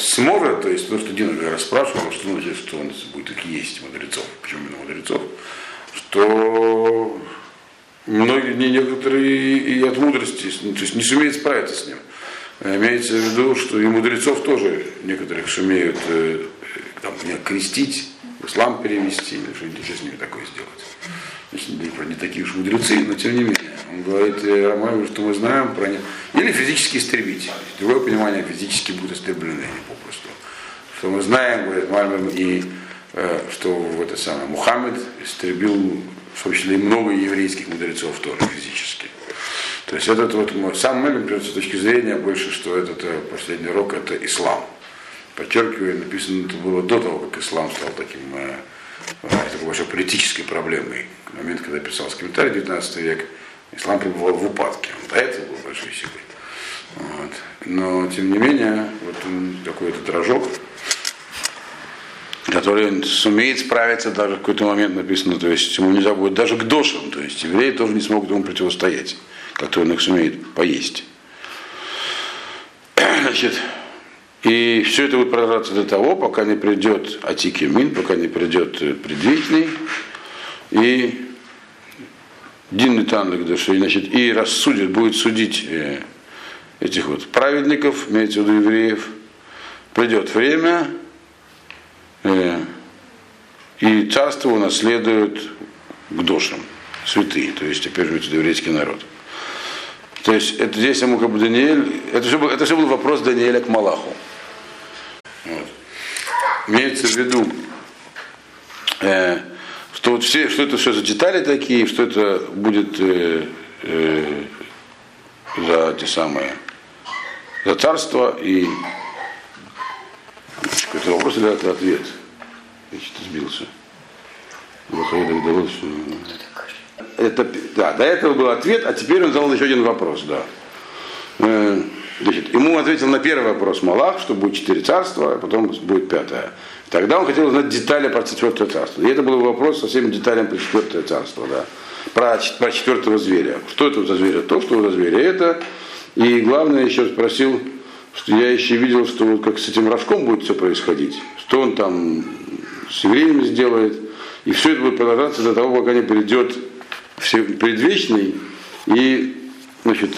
сможет, то есть, то, что Дина расспрашивал, что значит, что он будет такие есть мудрецов, почему именно мудрецов, что многие, не некоторые и от мудрости, ну, то есть не сумеют справиться с ним. Имеется в виду, что и мудрецов тоже некоторых сумеют э, там, крестить, в ислам перевести, или что-нибудь с ними такое сделать. Значит, не такие уж мудрецы, но тем не менее. Он говорит э, Ромаеву, что мы знаем про них. Или физически истребить. Другое понимание, физически будут истреблены они попросту. Что мы знаем, говорит Мальмем, и э, что в это самое Мухаммед истребил в и много еврейских мудрецов тоже физически. То есть этот вот сам Мэлем с точки зрения больше, что этот э, последний рок это ислам. Подчеркиваю, написано это было до того, как ислам стал таким э, э такой большой политической проблемой. В момент, когда писался комментарий 19 век, ислам пребывал в упадке. Он до этого был большой силой. Вот. Но, тем не менее, вот он такой этот рожок, который сумеет справиться даже в какой-то момент написано, то есть ему нельзя будет даже к дошам, то есть евреи тоже не смогут ему противостоять, как он их сумеет поесть. Значит, и все это будет продолжаться до того, пока не придет Атикимин, пока не придет предвидительный, и Дин Танлик души, значит, и рассудит, будет судить э, этих вот праведников, имеется в виду евреев. Придет время, Э, и царство унаследуют к душам, святые, то есть теперь живет еврейский народ. То есть это здесь ему как бы Даниэль, это же был, это же был вопрос Даниэля к Малаху. Вот. Имеется в виду, э, что вот все, что это все за детали такие, что это будет э, э, за те самые, за царство и какой-то вопрос или это ответ? Я что-то сбился. Довелось, что... Это, да, до этого был ответ, а теперь он задал еще один вопрос, да. Э, Значит, ему ответил на первый вопрос Малах, что будет четыре царства, а потом будет пятое. Тогда он хотел узнать детали про четвертое царство. И это был вопрос со всеми деталями про четвертое царство, да. Про, про четвертого зверя. Что это за зверь? То, что за зверь. Это. И главное, еще спросил, что я еще видел, что вот как с этим рожком будет все происходить. Что он там с евреями сделает. И все это будет продолжаться до того, пока не придет предвечный и значит,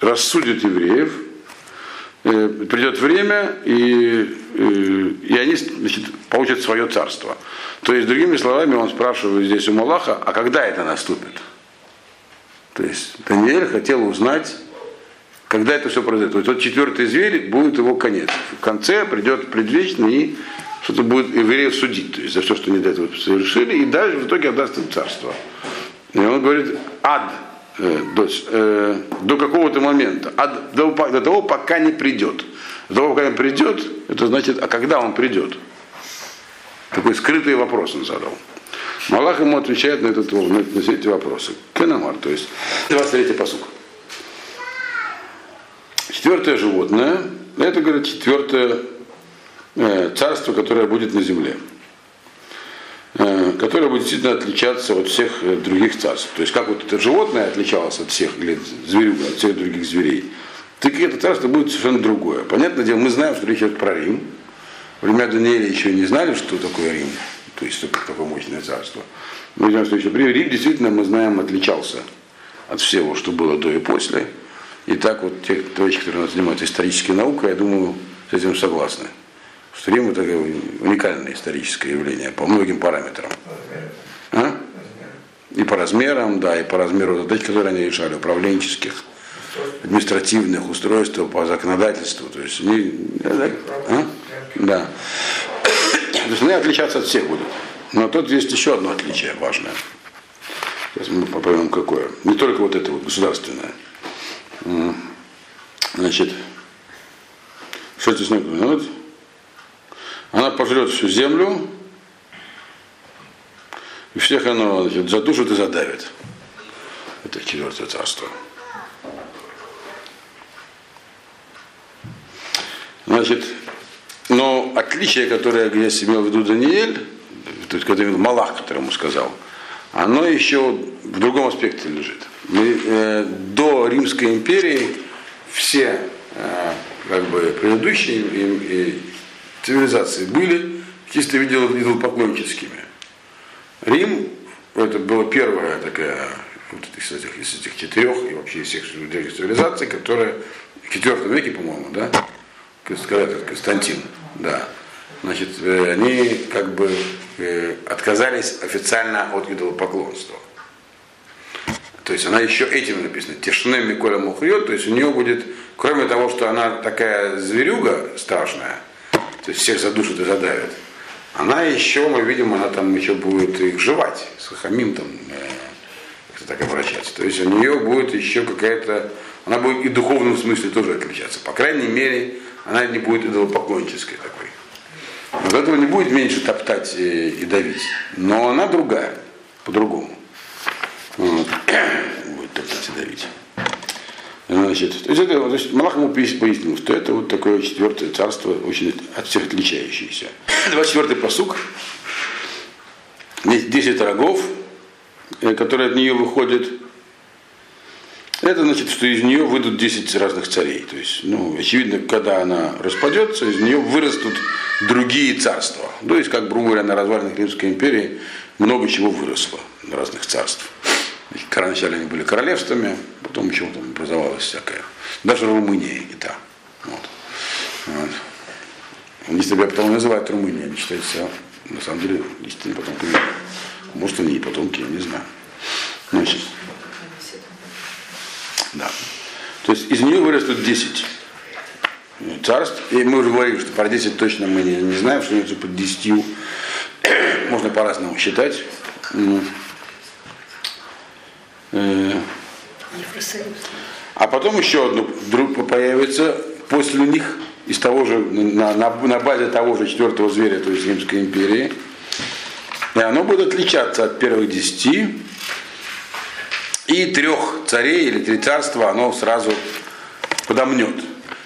рассудит евреев, Э, придет время, и, э, и они значит, получат свое царство. То есть, другими словами, он спрашивает здесь у Малаха, а когда это наступит? То есть Даниэль хотел узнать, когда это все произойдет. То есть тот четвертый зверь будет его конец. В конце придет предвечный и что-то будет евреев судить, то есть за все, что они до этого совершили, и даже в итоге отдаст им царство. И он говорит, ад, Э, до, э, до какого-то момента, а до, до того, пока не придет. До того, пока не придет, это значит, а когда он придет? Такой скрытый вопрос он задал. Малах ему отвечает на, этот, на, на все эти вопросы. Кенамар, то есть 23 посук. Четвертое животное, это, говорит, четвертое э, царство, которое будет на земле. Э, которое будет действительно отличаться от всех э, других царств. То есть как вот это животное отличалось от всех, или зверюга, от всех других зверей, так это царство будет совершенно другое. Понятное дело, мы знаем, что речь идет про Рим. Время Даниэля еще не знали, что такое Рим, то есть такое мощное царство. Мы знаем, что еще при Рим действительно, мы знаем, отличался от всего, что было до и после. И так вот те товарищи, которые занимаются исторической наукой, я думаю, с этим согласны что Рим это уникальное историческое явление по многим параметрам. А? И по размерам, да, и по размеру задач, которые они решали, управленческих, административных устройств, по законодательству. То есть они, а? да. То есть они отличаться от всех будут. Но тут есть еще одно отличие важное. Сейчас мы попробуем какое. Не только вот это вот государственное. Значит, что здесь написано? Вот она пожрет всю землю, и всех она значит, задушит и задавит. Это четвертое царство. Значит, но отличие, которое я имел в виду Даниэль, то есть, Малах, который ему сказал, оно еще в другом аспекте лежит. Мы, э, до Римской империи все э, как бы предыдущие и, цивилизации были чисто идолопоклонническими. Рим, это была первая такая вот из этих, из этих четырех и вообще из всех цивилизаций, которая в четвертом веке, по-моему, да, Константин, да, значит, э, они как бы э, отказались официально от идолопоклонства. То есть она еще этим написана. Тишне Миколя Мухриот, то есть у нее будет, кроме того, что она такая зверюга страшная, то есть всех задушит и задавит. Она еще, мы видим, она там еще будет их жевать, с хамим там, э, как так обращаться. То есть у нее будет еще какая-то, она будет и в духовном смысле тоже отличаться. По крайней мере, она не будет идолопоклоннической такой. Вот этого не будет меньше топтать и, и давить. Но она другая, по-другому. Будет и давить. Значит, то есть это, то есть Малах ему пояснил, что это вот такое четвертое царство, очень от всех отличающееся. 24-й посук. Здесь 10 рогов, э, которые от нее выходят. Это значит, что из нее выйдут 10 разных царей. То есть, ну, очевидно, когда она распадется, из нее вырастут другие царства. То есть, как, грубо говоря, на развалинах Римской империи много чего выросло разных царств. Вначале они были королевствами, потом еще там образовалось всякое. Даже Румыния и та. Вот. Вот. Они себя потом называют Румынией, они считают себя, на самом деле, действительно потомками. Может, они и потомки, я не знаю. Значит, там. да. То есть из нее вырастут 10 царств. И мы уже говорили, что про 10 точно мы не, не знаем, что это под 10. Можно по-разному считать. Э. А потом еще одно вдруг появится после них из того же, на, на, на базе того же четвертого зверя, то есть Римской империи. И оно будет отличаться от первых десяти. И трех царей или три царства оно сразу подомнет.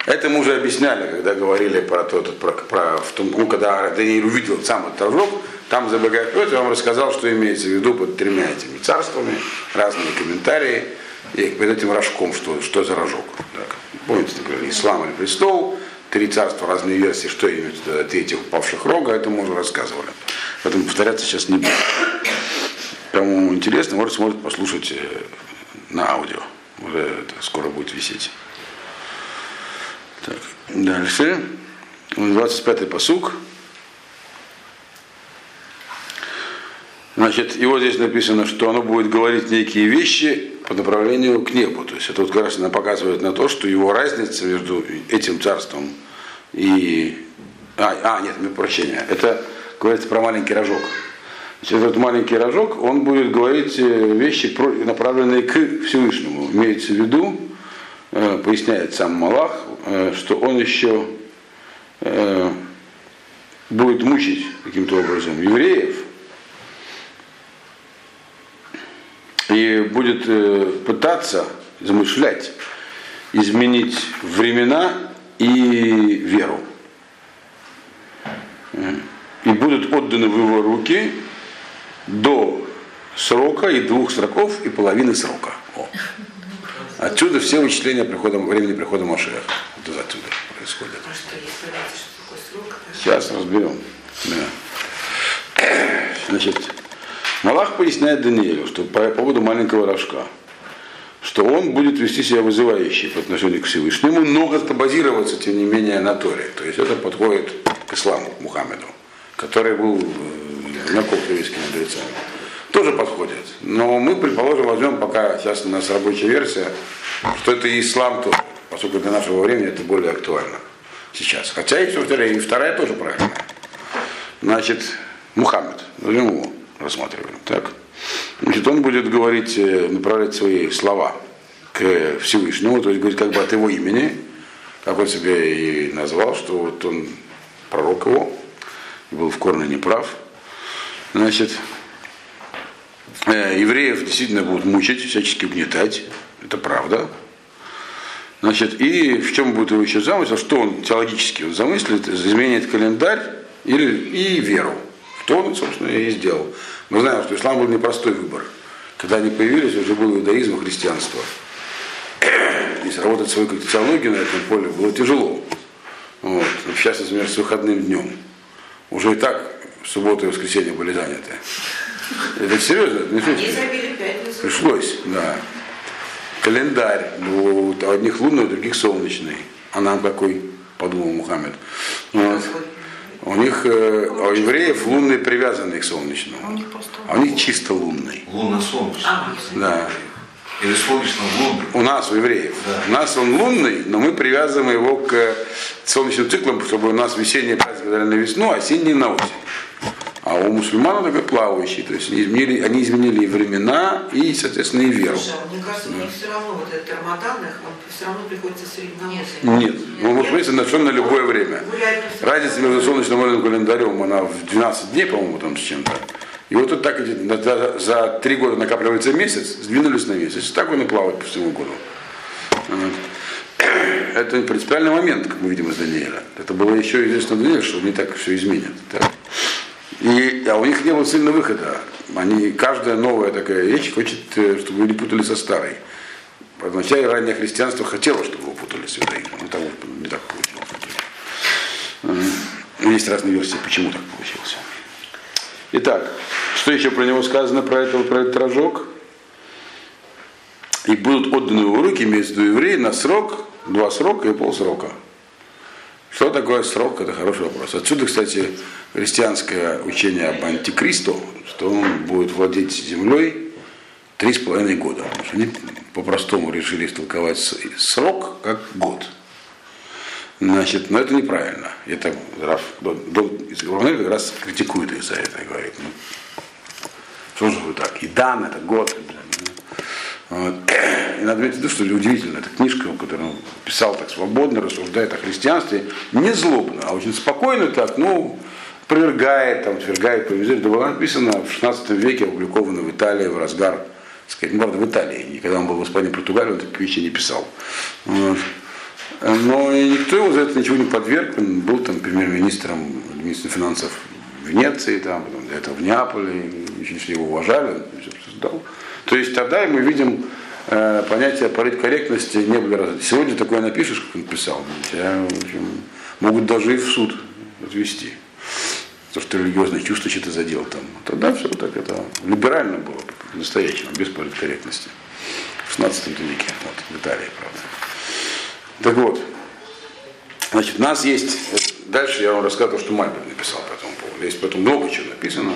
Это мы уже объясняли, когда говорили про то, про, про, в том, ну, когда Даниил увидел сам этот торжок, там забегая вперед, я вам рассказал, что имеется в виду под тремя этими царствами, разные комментарии, и перед этим рожком, что, что за рожок. Так. Помните, говорили, ислам или престол, три царства, разные версии, что имеют э, три этих упавших рога, это мы уже рассказывали. Поэтому повторяться сейчас не буду. Кому интересно, может сможет послушать э, на аудио. Уже это скоро будет висеть. Так, дальше. 25-й посук. Значит, вот здесь написано, что оно будет говорить некие вещи по направлению к небу. То есть это вот как раз показывает на то, что его разница между этим царством и... А, а нет, прощения. Это говорится про маленький рожок. Значит, этот маленький рожок, он будет говорить э, вещи, направленные к Всевышнему. Имеется в виду, э, поясняет сам Малах, э, что он еще будет мучить каким-то образом евреев, и будет э, пытаться замышлять изменить времена и веру. Э, И будут отданы в его руки до срока и двух сроков и половины срока. О. Отсюда все вычисления прихода, времени прихода Машеха. Вот из отсюда происходит. А что, есть понятие, что такое срок? да? Сейчас разберем. Да. Значит, Малах поясняет Даниилу, что по поводу маленького рожка, что он будет вести себя вызывающе по отношению к Всевышнему, но как-то базироваться, тем не менее, на Торе. То есть это подходит к исламу, к Мухаммеду, который был э, знаком с еврейскими мудрецами. Тоже подходит. Но мы, предположим, возьмем пока, сейчас у нас рабочая версия, что это и ислам тоже, поскольку для нашего времени это более актуально сейчас. Хотя и и вторая тоже правильная. Значит, Мухаммед, возьмем его, рассматриваем. Так? Значит, он будет говорить, э, направлять свои слова к Всевышнему, то есть говорить как бы от его имени, как он себе и назвал, что вот он пророк его, был в корне неправ. Значит, э, евреев действительно будут мучить, всячески угнетать, это правда. Значит, и в чем будет его еще замысел, что он теологически замыслит, изменит календарь или, и веру. Что он, собственно, и сделал. Мы знаем, что ислам был непростой выбор. Когда они появились, уже был иудаизм и христианство. И сработать свою теологию на этом поле было тяжело. Вот. Сейчас, например, с выходным днем. Уже и так в субботу и воскресенье были заняты. Это серьезно, это не пятницу. Пришлось, да. Календарь. Ну, у одних лунный, у других солнечный. А нам какой, подумал Мухаммед. Вот. У них, э, а у евреев лунный привязанный к солнечному. У них просто А у них чисто лунный. Лунно-солнечный. А, Да. Или солнечно-лунный. У нас, у евреев. Да. У нас он лунный, но мы привязываем его к солнечным циклам, чтобы у нас весенний праздник дали на весну, а осенний на осень. А у мусульман он такой плавающий. То есть они изменили, они изменили и времена, и, соответственно, и веру. Слушай, а мне кажется, у них все равно вот этот Рамадан, их, он все равно приходится средневековье. Нет, он может быть совершенно любое время. Разница между солнечным и лунным календарем, она в 12 дней, по-моему, там с чем-то. И вот тут так на- за, три года накапливается месяц, сдвинулись на месяц. И так он и плавает по всему году. Это принципиальный момент, как мы видим из Даниэля. Это было еще известно Даниэлю, что не так все изменят. так. И, а у них не было сильного выхода. Они, каждая новая такая вещь хочет, э, чтобы люди путали со старой. Вначале раннее христианство хотело, чтобы его путали с иудаизмом. Но так, вот не так получилось. М. Есть разные версии, почему так получилось. Итак, что еще про него сказано, про, этого, про этот рожок? И будут отданы в руки между евреи на срок, два срока и полсрока. Что такое срок? Это хороший вопрос. Отсюда, кстати, христианское учение об антикристу, что он будет владеть землей три с половиной года. Они по-простому решили истолковать срок как год. Значит, но это неправильно. Это Раф из Гурманель как раз критикует их за это, говорит. Ну, что же вы так? И дан это год. Вот. И надо иметь в виду, что удивительно, эта книжка, которую он писал так свободно, рассуждает о христианстве, не злобно, а очень спокойно так, ну, превергает, там, свергает, повезет. Это была написана в 16 веке, опубликована в Италии в разгар, сказать, ну, правда, в Италии. Никогда он был в Испании, Португалии, он такие вещи не писал. Вот. Но и никто его за это ничего не подверг. Он был там премьер-министром, министром финансов Венеции, там, потом для этого в Неаполе, очень все его уважали, он все создал. То есть тогда мы видим э, понятие политкорректности не были развиты. Сегодня такое напишешь, как он писал, тебя в общем, могут даже и в суд отвести. То, что религиозное чувство что-то задел там. Тогда все так это либерально было, настоящему, без политкорректности. В 16 веке, вот, в Италии, правда. Так вот, значит, у нас есть, дальше я вам рассказывал, что Мальберг написал по этому поводу. Есть потом много чего написано.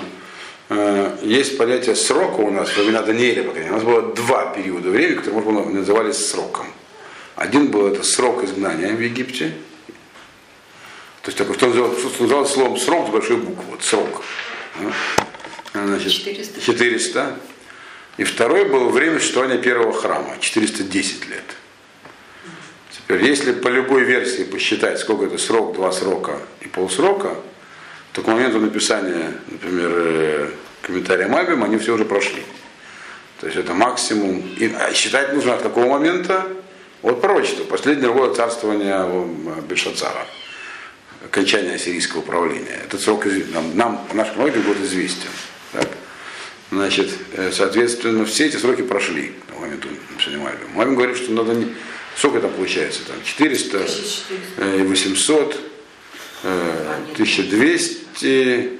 Э, есть понятие срока у нас, во времена Даниэля, по крайней мере. У нас было два периода времени, которые можно назывались сроком. Один был это срок изгнания в Египте. То есть такой, что называлось, словом срок с большой буквы, вот срок. Значит, 400. 400. И второй был время существования первого храма, 410 лет. Теперь, если по любой версии посчитать, сколько это срок, два срока и полсрока, то к моменту написания, например, э, комментария Мабим, они все уже прошли. То есть это максимум. И, а считать нужно от какого момента? От пророчества, последнего года царствования э, Бешацара, окончания сирийского управления. Этот срок нам, нам наш многим год известен. Так? Значит, э, соответственно, все эти сроки прошли к моменту написания Мальбима. Мальбим говорит, что надо не, Сколько там получается? Там 400, 1400. 800, 1200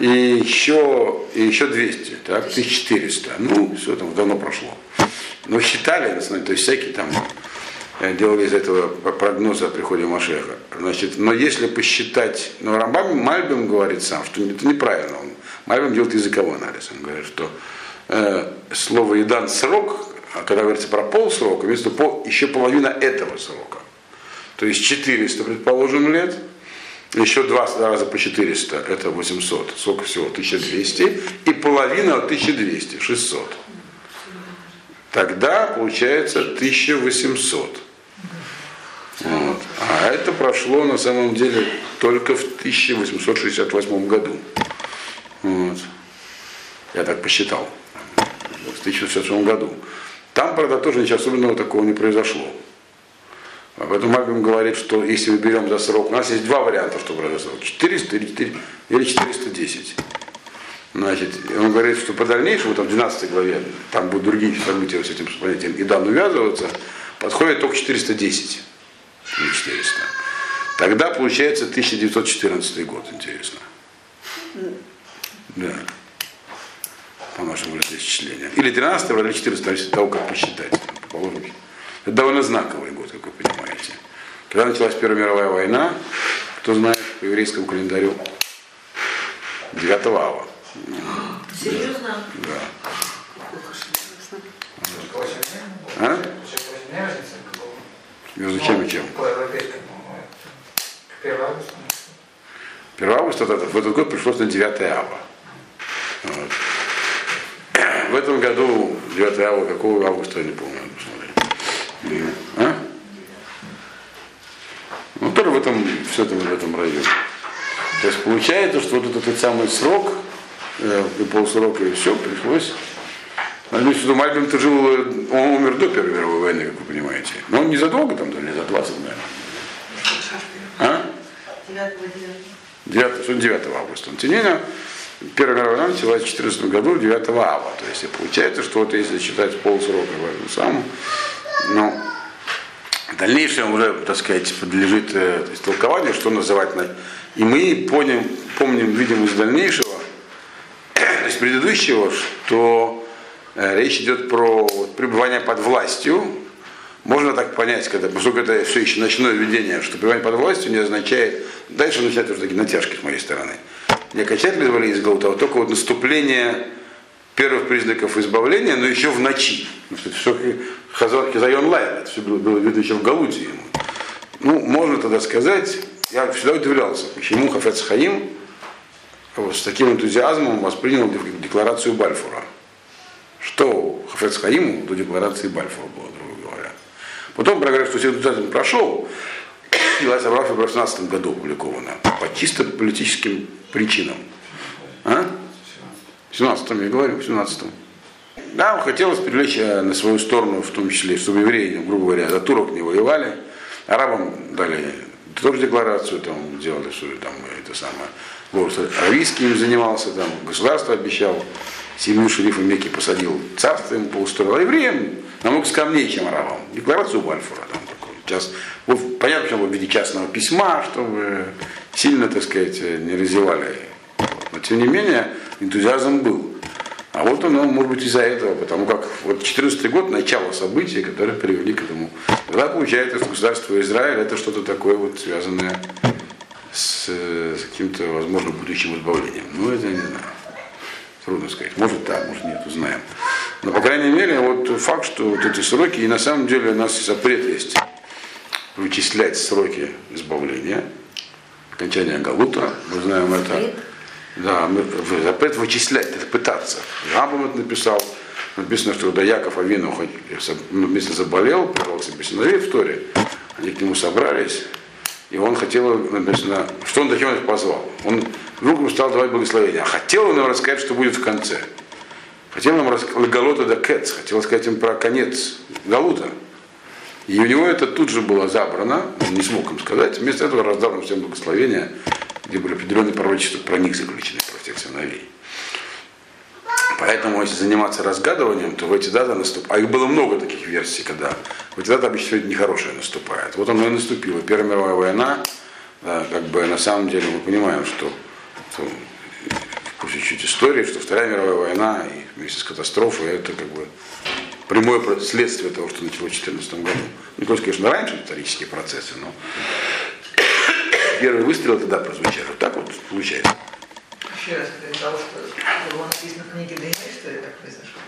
и еще, и еще 200, так, 1400. Ну, все там давно прошло. Но считали, то есть всякие там делали из этого прогнозы о приходе Машеха. Значит, но если посчитать, но Рамбам Мальбим говорит сам, что это неправильно. Он, Мальбим делает языковой анализ. Он говорит, что э, слово «идан срок» а когда говорится про полсрока, вместо пол, еще половина этого срока. То есть 400, предположим, лет, еще два раза по 400, это 800, сколько всего, 1200, и половина от 1200, 600. Тогда получается 1800. А это прошло на самом деле только в 1868 году. Вот. Я так посчитал. В 1868 году. Там, правда, тоже ничего особенного такого не произошло. Об этом Мальбим говорит, что если мы берем за срок, у нас есть два варианта, что произошло. 400 или, 4, или 410. Значит, он говорит, что по дальнейшему, там в 12 главе, там будут другие события с этим понятием и дан увязываться, подходит только 410. 400. Тогда получается 1914 год, интересно. Да по нашему летоисчислению. Или 13 или 14 зависит от того, как посчитать. Положим. Это довольно знаковый год, как вы понимаете. Когда началась Первая мировая война, кто знает по еврейскому календарю, 9 ава. Серьезно? Да. А? Между чем и чем? 1 августа в этот год пришлось на 9 ава. Вот. В этом году 9 августа, какого августа, я не помню, посмотреть. А? Ну, тоже в этом, все это в этом районе. То есть получается, что вот этот, этот самый срок, э, и полсрока, и все, пришлось. Надеюсь, что Мальбим-то жил, он умер до Первой мировой войны, как вы понимаете. Но он не задолго там, или за 20, наверное. А? 9, 9. 9, 9 августа. Менее, Первая мировая война началась в 14 году, 9 ава. То есть получается, что вот если считать полсрока в этом самом, ну, в дальнейшем уже, так сказать, подлежит э, истолкованию, что называть. И мы помним, помним, видим из дальнейшего, из предыдущего, что э, речь идет про пребывание под властью. Можно так понять, когда, поскольку это все еще ночное видение, что пребывание под властью не означает, дальше начинают уже такие натяжки с моей стороны не окончательно извали из Галута, а только вот наступление первых признаков избавления, но еще в ночи. Все Хазар Хизайон Лайм, это все было, было видно еще в Галуте ему. Ну, можно тогда сказать, я всегда удивлялся, почему Хафец Хаим вот, с таким энтузиазмом воспринял декларацию Бальфура. Что Хафец Хаиму до декларации Бальфура было, грубо говоря. Потом прогресс, что энтузиазм прошел, Илай собрал в 2018 году опубликовано, по чисто политическим причинам. А? В 17 я говорю, в 17 Да, хотелось привлечь э, на свою сторону, в том числе, чтобы евреи, грубо говоря, за турок не воевали, арабам дали тоже декларацию там делали, что там это самое. Аравийский им занимался, там государство обещал, семью шерифа Мекки посадил, царство ему поустроил. А евреям намного скромнее, чем арабам. Декларацию Бальфура там такой. Сейчас, понятно, почему в виде частного письма, чтобы сильно, так сказать, не разевали. Но тем не менее, энтузиазм был. А вот оно, может быть, из-за этого, потому как вот 14 год начало событий, которые привели к этому. Тогда получается, что государство Израиль это что-то такое вот связанное с, с каким-то, возможно, будущим избавлением. Ну, это не знаю. Трудно сказать. Может так, может нет, узнаем. Но, по крайней мере, вот факт, что вот эти сроки, и на самом деле у нас запрет есть вычислять сроки избавления, окончания Галута, мы знаем это. Да, запрет вычислять, это пытаться. Рамбам это написал. Написано, что когда Яков Авину вместе заболел, пожалуй, себе сыновей в Торе, они к нему собрались, и он хотел, написано, что он таким их позвал. Он вдруг ему стал давать благословение. А хотел он им рассказать, что будет в конце. Хотел им рассказать Галута да Кец, хотел сказать им про конец Галута. И у него это тут же было забрано, он не смог им сказать. Вместо этого раздал им всем благословения где были определенные пророчества про них заключены, про всех сыновей. Поэтому, если заниматься разгадыванием, то в эти даты наступают. А их было много таких версий, когда в эти даты обычно нехорошее наступает. Вот оно и наступило. Первая мировая война, да, как бы на самом деле мы понимаем, что, что пусть чуть истории, что Вторая мировая война и вместе с катастрофой это как бы прямое следствие того, что началось в 2014 году. Не только, конечно, раньше исторические процессы, но первые выстрелы тогда прозвучали. Вот так вот получается. Еще раз, ты сказал, что было написано в книге Даниэль, что это так произошло?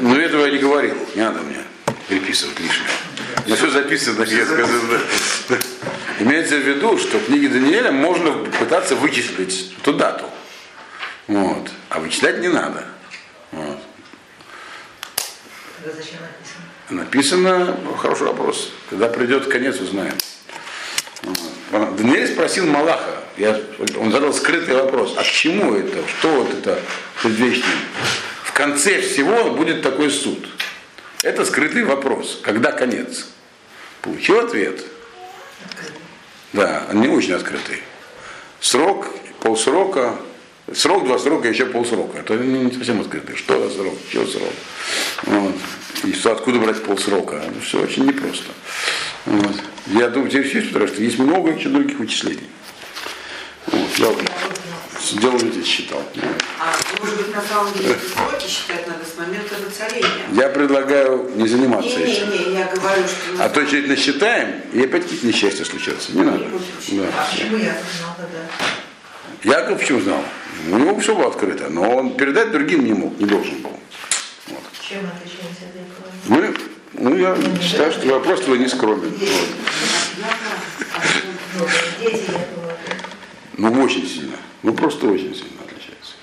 Ну, этого я не говорил. Не надо мне переписывать лишнее. Но все записано, я. Да. Имеется в виду, что в книге Даниэля можно пытаться вычислить эту дату. Вот. А вычислять не надо. Вот. Зачем написано? Написано, хороший вопрос. Когда придет конец, узнаем. Даниэль спросил Малаха, я, он задал скрытый вопрос, а к чему это, что вот это предвечное? В конце всего будет такой суд. Это скрытый вопрос. Когда конец? Получил ответ. Да, он не очень открытый. Срок, полсрока, срок, два срока, еще полсрока. Это не совсем открытый. Что за срок, что срок? Вот. И что, откуда брать полсрока? Все очень непросто. Вот. Я думаю, тебе все потому что есть много еще других вычислений. Вот, я сделал здесь считал. А может быть на самом деле сроки считать надо с момента воцарения? Я предлагаю не заниматься не, этим. Не, не, я говорю, что... А то через насчитаем, и опять какие-то несчастья случатся. Не надо. Да. Да. А почему я знал тогда? Яков почему знал? У него все было открыто, но он передать другим не мог, не должен был. Вот. Чем отличается от этого? Мы ну, я считаю, что вопрос твой не скромен. Вот. Ну, очень сильно. Ну, просто очень сильно отличается.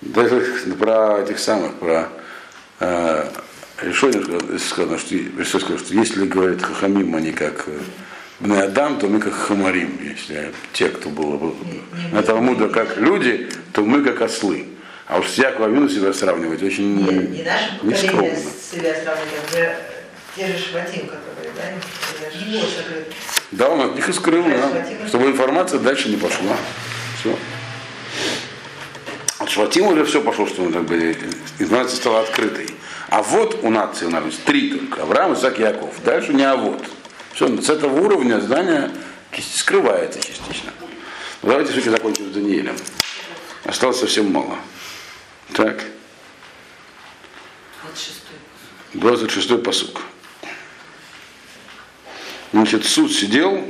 Даже про этих самых, про э, решение сказано, что, сказано, что если говорит Хахамим, они как э, Адам, то мы как Хамарим. Если те, кто был на Талмуда как люди, то мы как ослы. А уж с Якова Вину себя сравнивать очень Нет, не наше не поколение себя сравнивать, а те же шватим, которые, да. Да, он от них и скрыл, да, чтобы информация дальше не пошла. Все. От Шватима уже все пошло, что он как бы информация стала открытой. А вот у нации у нас три только. Авраам, Исаак, Яков. Дальше не а вот. Все, с этого уровня здание скрывается частично. Ну, давайте все-таки закончим с Даниилем. Осталось совсем мало. Так. 26 26-й посук. Значит, суд сидел,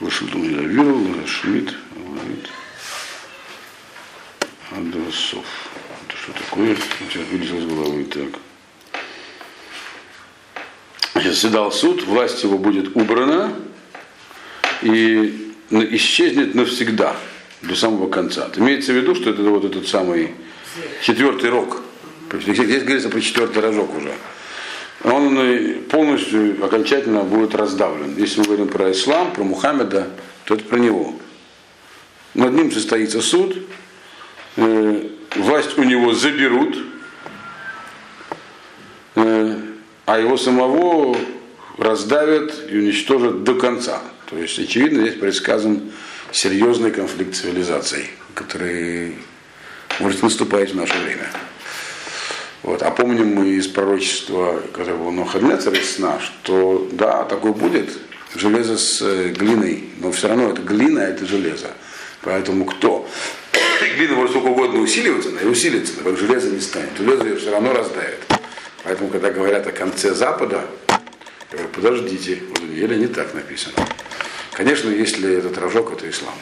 Лошадун Явил, Шмидт. Адросов. Это что такое? Сейчас вылетел из головы. Так. Сейчас седал суд, власть его будет убрана и исчезнет навсегда, до самого конца. Имеется в виду, что это вот этот самый четвертый рог. Здесь говорится про четвертый рожок уже. Он полностью, окончательно будет раздавлен. Если мы говорим про ислам, про Мухаммеда, то это про него. Над ним состоится суд, э, власть у него заберут, э, а его самого раздавят и уничтожат до конца. То есть, очевидно, здесь предсказан серьезный конфликт цивилизаций, который может наступать в наше время. Вот. А помним мы из пророчества, которое было Нохаднецер из сна, что да, такое будет, железо с э, глиной, но все равно это глина, а это железо. Поэтому кто? Глина может сколько угодно усиливаться, она и усилится, но железо не станет. Железо ее все равно раздавит. Поэтому, когда говорят о конце Запада, я говорю, подождите, вот или не так написано. Конечно, если этот рожок, это ислам.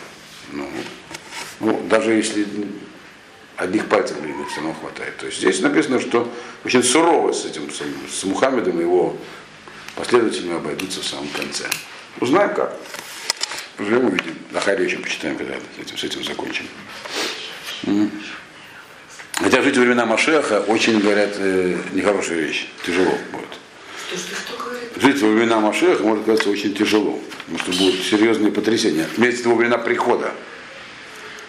Ну, ну, даже если одних пальцев глины все равно хватает. То есть здесь написано, что очень сурово с этим, с, Мухаммедом его последователями обойдутся в самом конце. Узнаем как. Поживем увидим. Захария еще почитаем, когда с этим, с этим закончим. Хотя жить во времена Машеха очень, говорят, э, нехорошая вещь. Тяжело будет. Что, что, что говорит? Жить во времена Машеха может оказаться очень тяжело. Потому что будут серьезные потрясения. Имеется во времена прихода.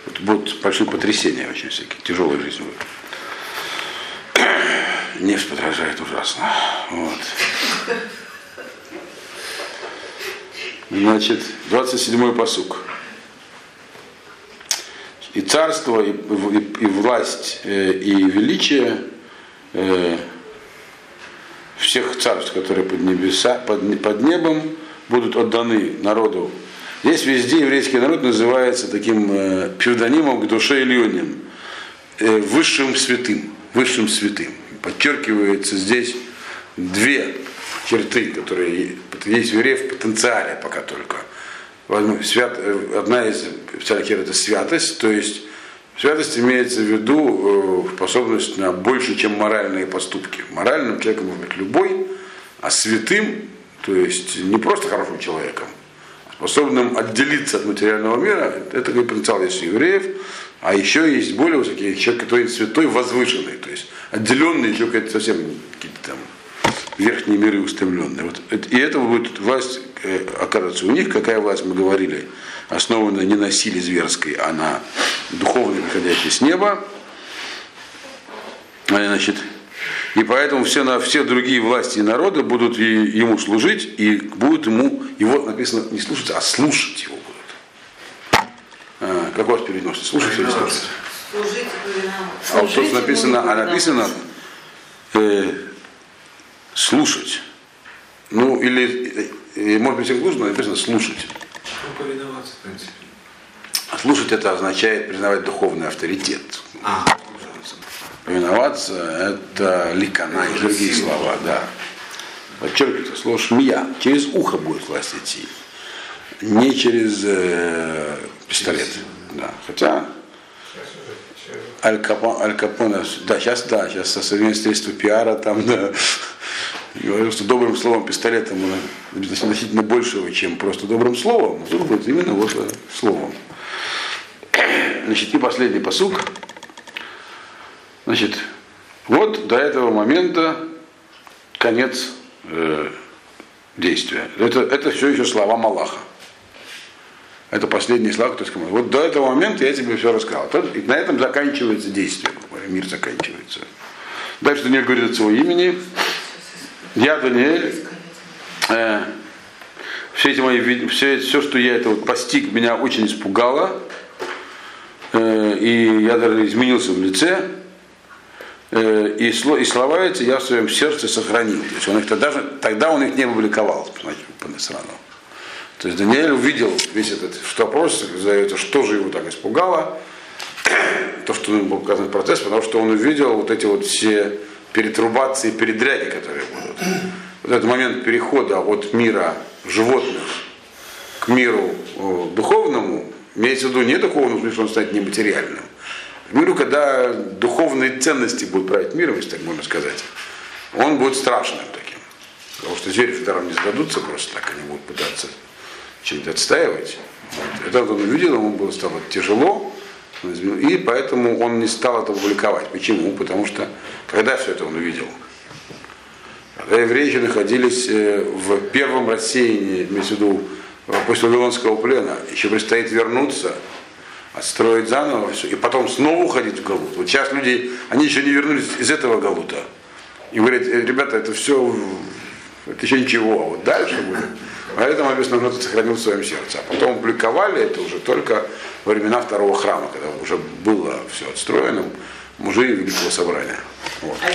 Вот будут большие потрясения очень всякие. Тяжелая жизнь будет. Нефть подражает ужасно. Вот. Значит, 27-й посук и царство, и, и, и власть, э, и величие э, всех царств, которые под, небеса, под, под небом, будут отданы народу. Здесь везде еврейский народ называется таким э, псевдонимом к душе Ильоним, э, высшим святым, высшим святым. Подчеркивается здесь две черты, которые есть в евреев в потенциале пока только – свят, э, одна из специальных это святость, то есть святость имеется в виду э, способность на больше, чем моральные поступки. Моральным человеком может быть любой, а святым, то есть не просто хорошим человеком, способным отделиться от материального мира, это такой потенциал есть у евреев, а еще есть более высокий человек, который святой, возвышенный, то есть отделенный еще какие-то совсем какие-то там верхние миры устремленные. Вот, и это будет власть э, окажется у них, какая власть, мы говорили, основана не на силе зверской, а на духовной, приходящей с неба. Значит, и поэтому все, на, все другие власти и народы будут и, ему служить, и будут ему, его написано не слушать, а слушать его будут. А, как у вас переносится? Слушать или слушать? Служить, а вот тут написано, а написано э, слушать. Ну, или, может быть, нужно, написано слушать. повиноваться, в принципе. Слушать это означает признавать духовный авторитет. А. Повиноваться это ликана и другие слова, да. Подчеркивается слово шмия. Через ухо будет власть идти. Не через э, пистолет. Да. Хотя Аль Капон, да, сейчас да, сейчас со современным средством пиара там, да, говорил, что добрым словом, пистолетом значительно большего, чем просто добрым словом. Тут будет именно вот словом. Значит, и последний посук. Значит, вот до этого момента конец э, действия. Это, это все еще слова Малаха. Это последний слова, который сказал. Вот до этого момента я тебе все рассказал. И на этом заканчивается действие. Мир заканчивается. Дальше Даниэль говорит от своего имени. Я, Даниэль, э, все эти мои, все, все, что я это вот постиг, меня очень испугало. Э, и я даже изменился в лице. Э, и, и слова эти я в своем сердце сохранил. То есть он их тогда, тогда он их не опубликовал по Насрану. То есть Даниэль увидел весь этот что вопрос, задается, что же его так испугало, то, что ему был показан процесс, потому что он увидел вот эти вот все перетрубации, передряги, которые будут. Вот этот момент перехода от мира животных к миру духовному, имеется в виду не потому что он станет нематериальным, Миру, когда духовные ценности будут править миром, если так можно сказать, он будет страшным таким. Потому что звери даром не сдадутся просто так, они будут пытаться что-нибудь отстаивать. Вот. Это он увидел, ему было стало тяжело, и поэтому он не стал это публиковать. Почему? Потому что когда все это он увидел? Когда евреи еще находились э, в первом рассеянии, имеется в виду после Вавилонского плена, еще предстоит вернуться, отстроить заново все, и потом снова уходить в Галут. Вот сейчас люди, они еще не вернулись из этого Галута. И говорят, «Э, ребята, это все, это еще ничего, а вот дальше будет. Поэтому он это сохранил в своем сердце. А потом публиковали это уже только во времена второго храма, когда уже было все отстроено, мужи Великого Собрания. Вот. А